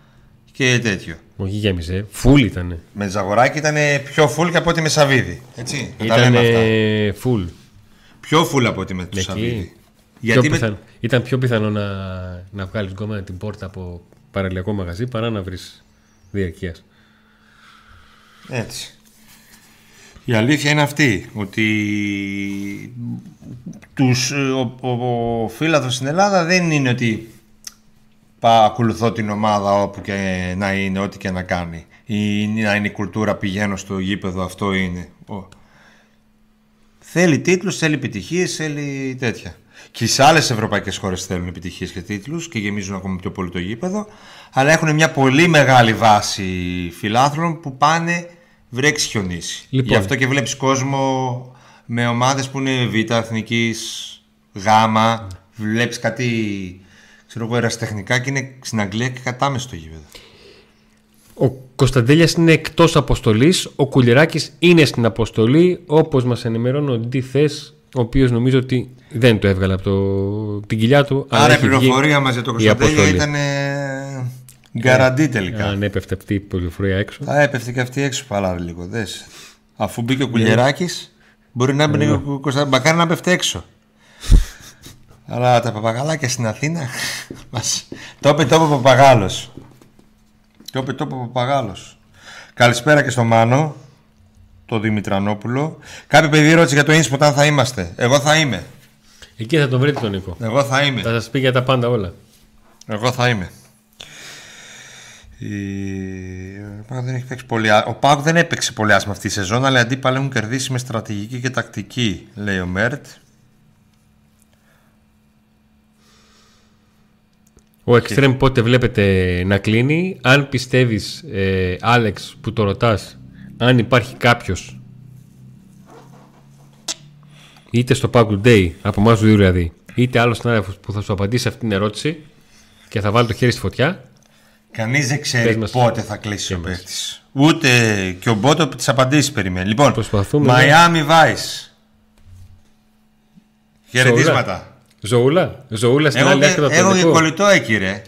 και τέτοιο. Όχι γέμιζε, φουλ ήταν. Με Ζαγοράκι ήταν πιο full και από ότι με Σαββίδη. Έτσι, να τα Ήταν λέμε αυτά. φουλ. Πιο full από ότι με του Εκεί. Σαββίδη. Πιο Γιατί με... πιθανό- Ήταν πιο πιθανό να, να βγάλεις γκόμενα την πόρτα από παραλιακό μαγαζί παρά να βρεις διαρκείας. Έτσι. Η αλήθεια είναι αυτή, ότι τους, ο, ο, ο φίλαθος στην Ελλάδα δεν είναι ότι πά, ακολουθώ την ομάδα όπου και να είναι, ό,τι και να κάνει. Ή να είναι η κουλτούρα, πηγαίνω στο γήπεδο, αυτό είναι. Ο- Θέλει τίτλους, θέλει επιτυχίες, θέλει τέτοια. Και σε άλλες ευρωπαϊκές χώρες θέλουν επιτυχίες και τίτλους και γεμίζουν ακόμα πιο πολύ το γήπεδο. Αλλά έχουν μια πολύ μεγάλη βάση φιλάθλων που πάνε βρέξει χιονίσει. Λοιπόν. Γι' αυτό και βλέπεις κόσμο με ομάδες που είναι β' εθνικής, γ, βλέπεις κάτι ξέρω εγώ ερασιτεχνικά και είναι στην Αγγλία και κατάμεσα στο γήπεδο. Ο Κωνσταντέλιας είναι εκτός αποστολής. Ο Κουλιεράκη είναι στην αποστολή. Όπως μας ενημερώνει ο Ντι Θες, ο οποίος νομίζω ότι δεν το έβγαλε από το... την κοιλιά του. αλλά Άρα η έχει βγει πληροφορία μας για τον η Κωνσταντέλια αποστολή. ήταν ε, γκαραντί τελικά. Αν έπεφτε αυτή η πληροφορία έξω. Θα έπεφτε και αυτή έξω παρά λίγο. Δες. Αφού μπήκε ο Κουλιεράκης μπορεί να μπει ο Κωνσταντέλια. Μακάρι να πέφτει έξω. Αλλά τα παπαγαλάκια στην Αθήνα μας... Το είπε το είπε ο Παπαγάλος. Το είπε το είπε ο Παπαγάλος. Καλησπέρα και στο Μάνο, το Δημητρανόπουλο. Κάποιο παιδί ρώτησε για το ίνσπο αν θα είμαστε. Εγώ θα είμαι. Εκεί θα τον βρείτε τον Νίκο. Εγώ θα είμαι. Θα σας πει για τα πάντα όλα. Εγώ θα είμαι. Η- Ο Πάουκ δεν έχει παίξει πολύ. ά- Ο Πάουκ δεν έπαιξε πολύ άσχημα αυτή τη σεζόν, αλλά οι αντίπαλοι έχουν κερδίσει με στρατηγική και τακτική, λέει ο Μέρτ. Ο Extreme πότε βλέπετε να κλείνει; Αν πιστεύεις, ε, Άλεξ, που το ρωτάς, αν υπάρχει κάποιος είτε στο Pack Day, από εμάς του δύο δηλαδή, είτε άλλος συνάδελφος που θα σου απαντήσει αυτή την ερώτηση και θα βάλει το χέρι στη φωτιά, Κανείς δεν Πες ξέρει μας. πότε θα κλείσει ο μας. παίκτης. Ούτε και ο Μπότο τις απαντήσεις περιμένει. Λοιπόν, Προσπαθούμε, Miami Vice. Χαιρετίσματα. Ζωούλα, Ζωούλα στην Έχω άλλη και, άκρη του έχω και Ατλαντικού. κολλητό εκεί, ρε.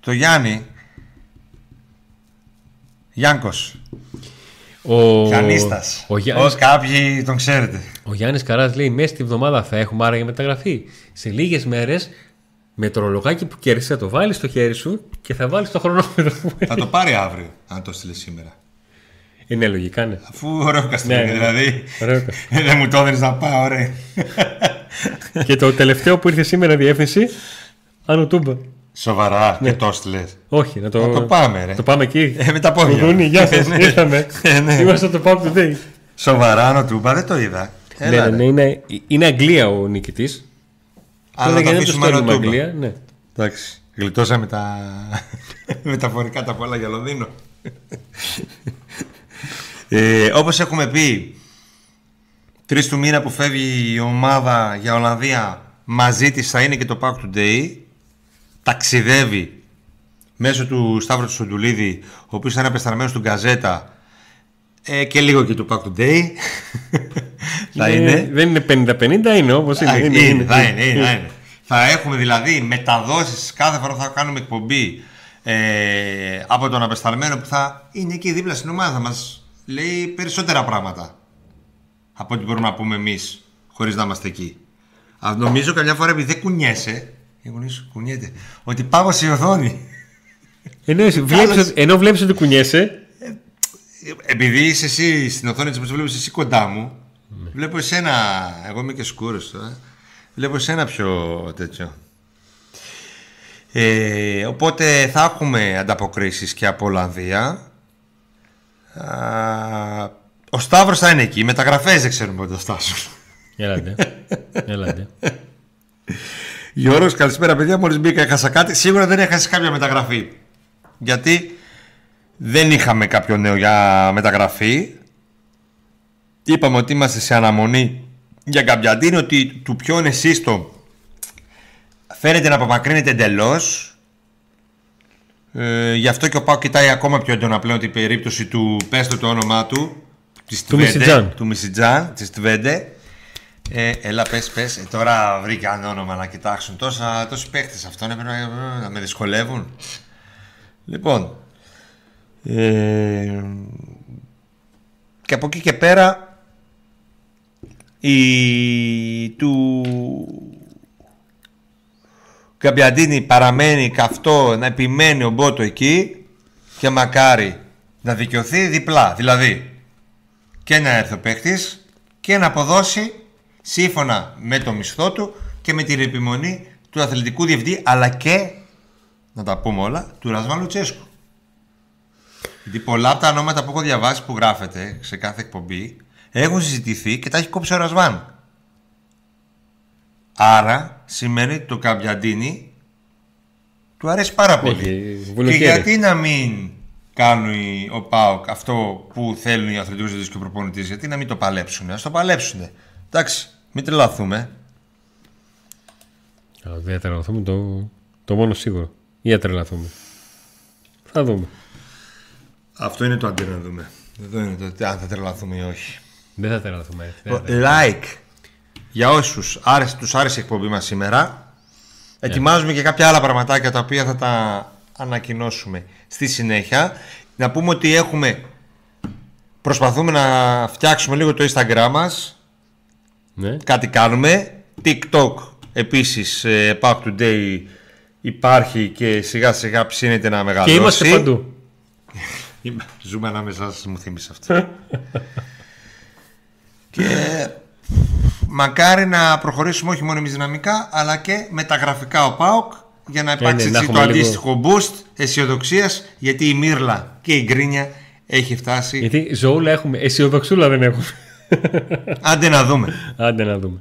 Το Γιάννη. Γιάνκος. Ο, Κανίστας. ο, Γιάννης, Ως κάποιοι τον ξέρετε. ο Γιάννης Καράς λέει μέσα στη βδομάδα θα έχουμε άραγε μεταγραφή. Σε λίγες μέρες με το ρολογάκι που κέρδισε θα το βάλεις στο χέρι σου και θα βάλεις το χρονόμετρο. Θα το πάρει αύριο, αν το στείλεις σήμερα. Είναι λογικά, ναι. Αφού ωραίο καστρίνι, Ναι, ναι, ναι. δηλαδή. Ωραίο. Δεν μου το έδινες να πάω, ρε. και το τελευταίο που ήρθε σήμερα διεύθυνση, Άνω Τούμπα. Σοβαρά, και το έστειλες. Όχι, να το, Να το πάμε, ρε. το πάμε εκεί. Ε, με τα πόδια. Κουδούνι, γεια σας, Ναι. ήρθαμε. Ε, ναι. Είμαστε στο Pub Today. Σοβαρά, να του είπα, δεν το είδα. Ναι, Έλα, ναι, ρε. ναι, είναι, είναι Αγγλία ο νικητής. Αλλά Τώρα να το για να το αφήσουμε στέλνουμε Ανατούμπα. Αγγλία, ναι. Εντάξει. Γλιτώσαμε τα (laughs) μεταφορικά τα πολλά για Λονδίνο. (laughs) ε, όπως έχουμε πει, τρεις του μήνα που φεύγει η ομάδα για Ολλανδία μαζί της θα είναι και το Pack Today. Ταξιδεύει μέσω του Σταύρου του Σοντουλίδη, ο οποίος είναι απεσταλμένος του Γκαζέτα ε, και λίγο και του Pack Today. θα είναι. Δεν είναι 50-50, είναι όπως είναι. Α, είναι, είναι, θα είναι, είναι, θα είναι. Θα έχουμε δηλαδή μεταδόσεις κάθε φορά που θα κάνουμε εκπομπή ε, από τον απεσταλμένο που θα είναι εκεί δίπλα στην ομάδα. Θα μας λέει περισσότερα πράγματα από ό,τι μπορούμε να πούμε εμείς χωρίς να είμαστε εκεί. Α, νομίζω καμιά φορά επειδή δεν κουνιέσαι, ε, κουνιέσαι, κουνιέται, ότι πάω σε οθόνη. Ενώ, εσύ βλέπεις, Άλλος- ότι- ενώ βλέπεις ότι κουνιέσαι, Επειδή είσαι εσύ στην οθόνη της όπως βλέπεις εσύ κοντά μου, βλέπω εσένα, εγώ είμαι και σκούρος τώρα, βλέπω εσένα πιο τέτοιο. Ε, οπότε θα έχουμε ανταποκρίσεις και από Ολλανδία. Α, ο Σταύρος θα είναι εκεί, οι μεταγραφές δεν ξέρουμε πότε θα φτάσουν. Έλατε. Έλατε. Γιώργος, καλησπέρα παιδιά. Μόλις μπήκα, έχασα κάτι. Σίγουρα δεν έχασε κάποια μεταγραφή. Γιατί δεν είχαμε κάποιο νέο για μεταγραφή. Είπαμε ότι είμαστε σε αναμονή για κάποια αντί. Είναι ότι του ποιον εσείς το φαίνεται να απομακρύνεται εντελώς. Ε, γι' αυτό και ο Πάο κοιτάει ακόμα πιο έντονα πλέον την περίπτωση του πέστο το όνομά του. Της Του Τβέντε, Μισιτζάν. Του Μισιτζάν, της Τβέντε. Ε, έλα, πες, πες. Ε, τώρα βρήκαν όνομα να κοιτάξουν. Τόσα, τόσοι παίχτες αυτό να, πρέπει να, να με δυσκολεύουν. Λοιπόν. Ε, και από εκεί και πέρα η του Καμπιαντίνη παραμένει καυτό να επιμένει ο Μπότο εκεί και μακάρι να δικαιωθεί διπλά. Δηλαδή και να έρθει ο παίχτης και να αποδώσει σύμφωνα με το μισθό του και με την επιμονή του αθλητικού διευθυντή αλλά και, να τα πούμε όλα, του Ρασβάν Λουτσέσκου. Γιατί πολλά από τα ονόματα που έχω διαβάσει που γράφεται σε κάθε εκπομπή έχουν συζητηθεί και τα έχει κόψει ο Ρασβάν. Άρα σημαίνει ότι το Καμπιαντίνη του αρέσει πάρα πολύ. Έχει Και βουλευτήρι. γιατί να μην κάνει ο Πάοκ αυτό που θέλουν οι αθλητικοί διευθυντές και ο προπονητής, γιατί να μην το παλέψουν. Α το παλέψουν. Εντάξει, μην τρελαθούμε. Α, Δεν θα τρελαθούμε το, το μόνο σίγουρο. Ή θα τρελαθούμε. Θα δούμε. Αυτό είναι το αντί να δούμε. Εδώ είναι το ότι αν θα τρελαθούμε ή όχι. Δεν θα τρελαθούμε. Δεν θα Like για όσους άρεσε, τους άρεσε η εκπομπή μας σήμερα. Ετοιμάζουμε και κάποια άλλα πραγματάκια τα οποία θα τα ανακοινώσουμε στη συνέχεια. Να πούμε ότι έχουμε προσπαθούμε να φτιάξουμε λίγο το Instagram μας. Ναι. Κάτι κάνουμε. TikTok επίσης ε, Pack Today υπάρχει και σιγά σιγά ψήνεται να μεγαλώσει. Και είμαστε παντού. Είμαι- Ζούμε ανάμεσά σας, μου θύμισε αυτό. (laughs) και μακάρι να προχωρήσουμε όχι μόνο εμείς δυναμικά, αλλά και με τα γραφικά ο ΠΑΟΚ για να υπάρξει ναι, να έτσι το έχουμε λίγο- αντίστοιχο boost αισιοδοξίας, γιατί η Μύρλα και η Γκρίνια έχει φτάσει. Γιατί ζωούλα έχουμε, αισιοδοξούλα δεν έχουμε. Άντε να δούμε. Άντε να δούμε.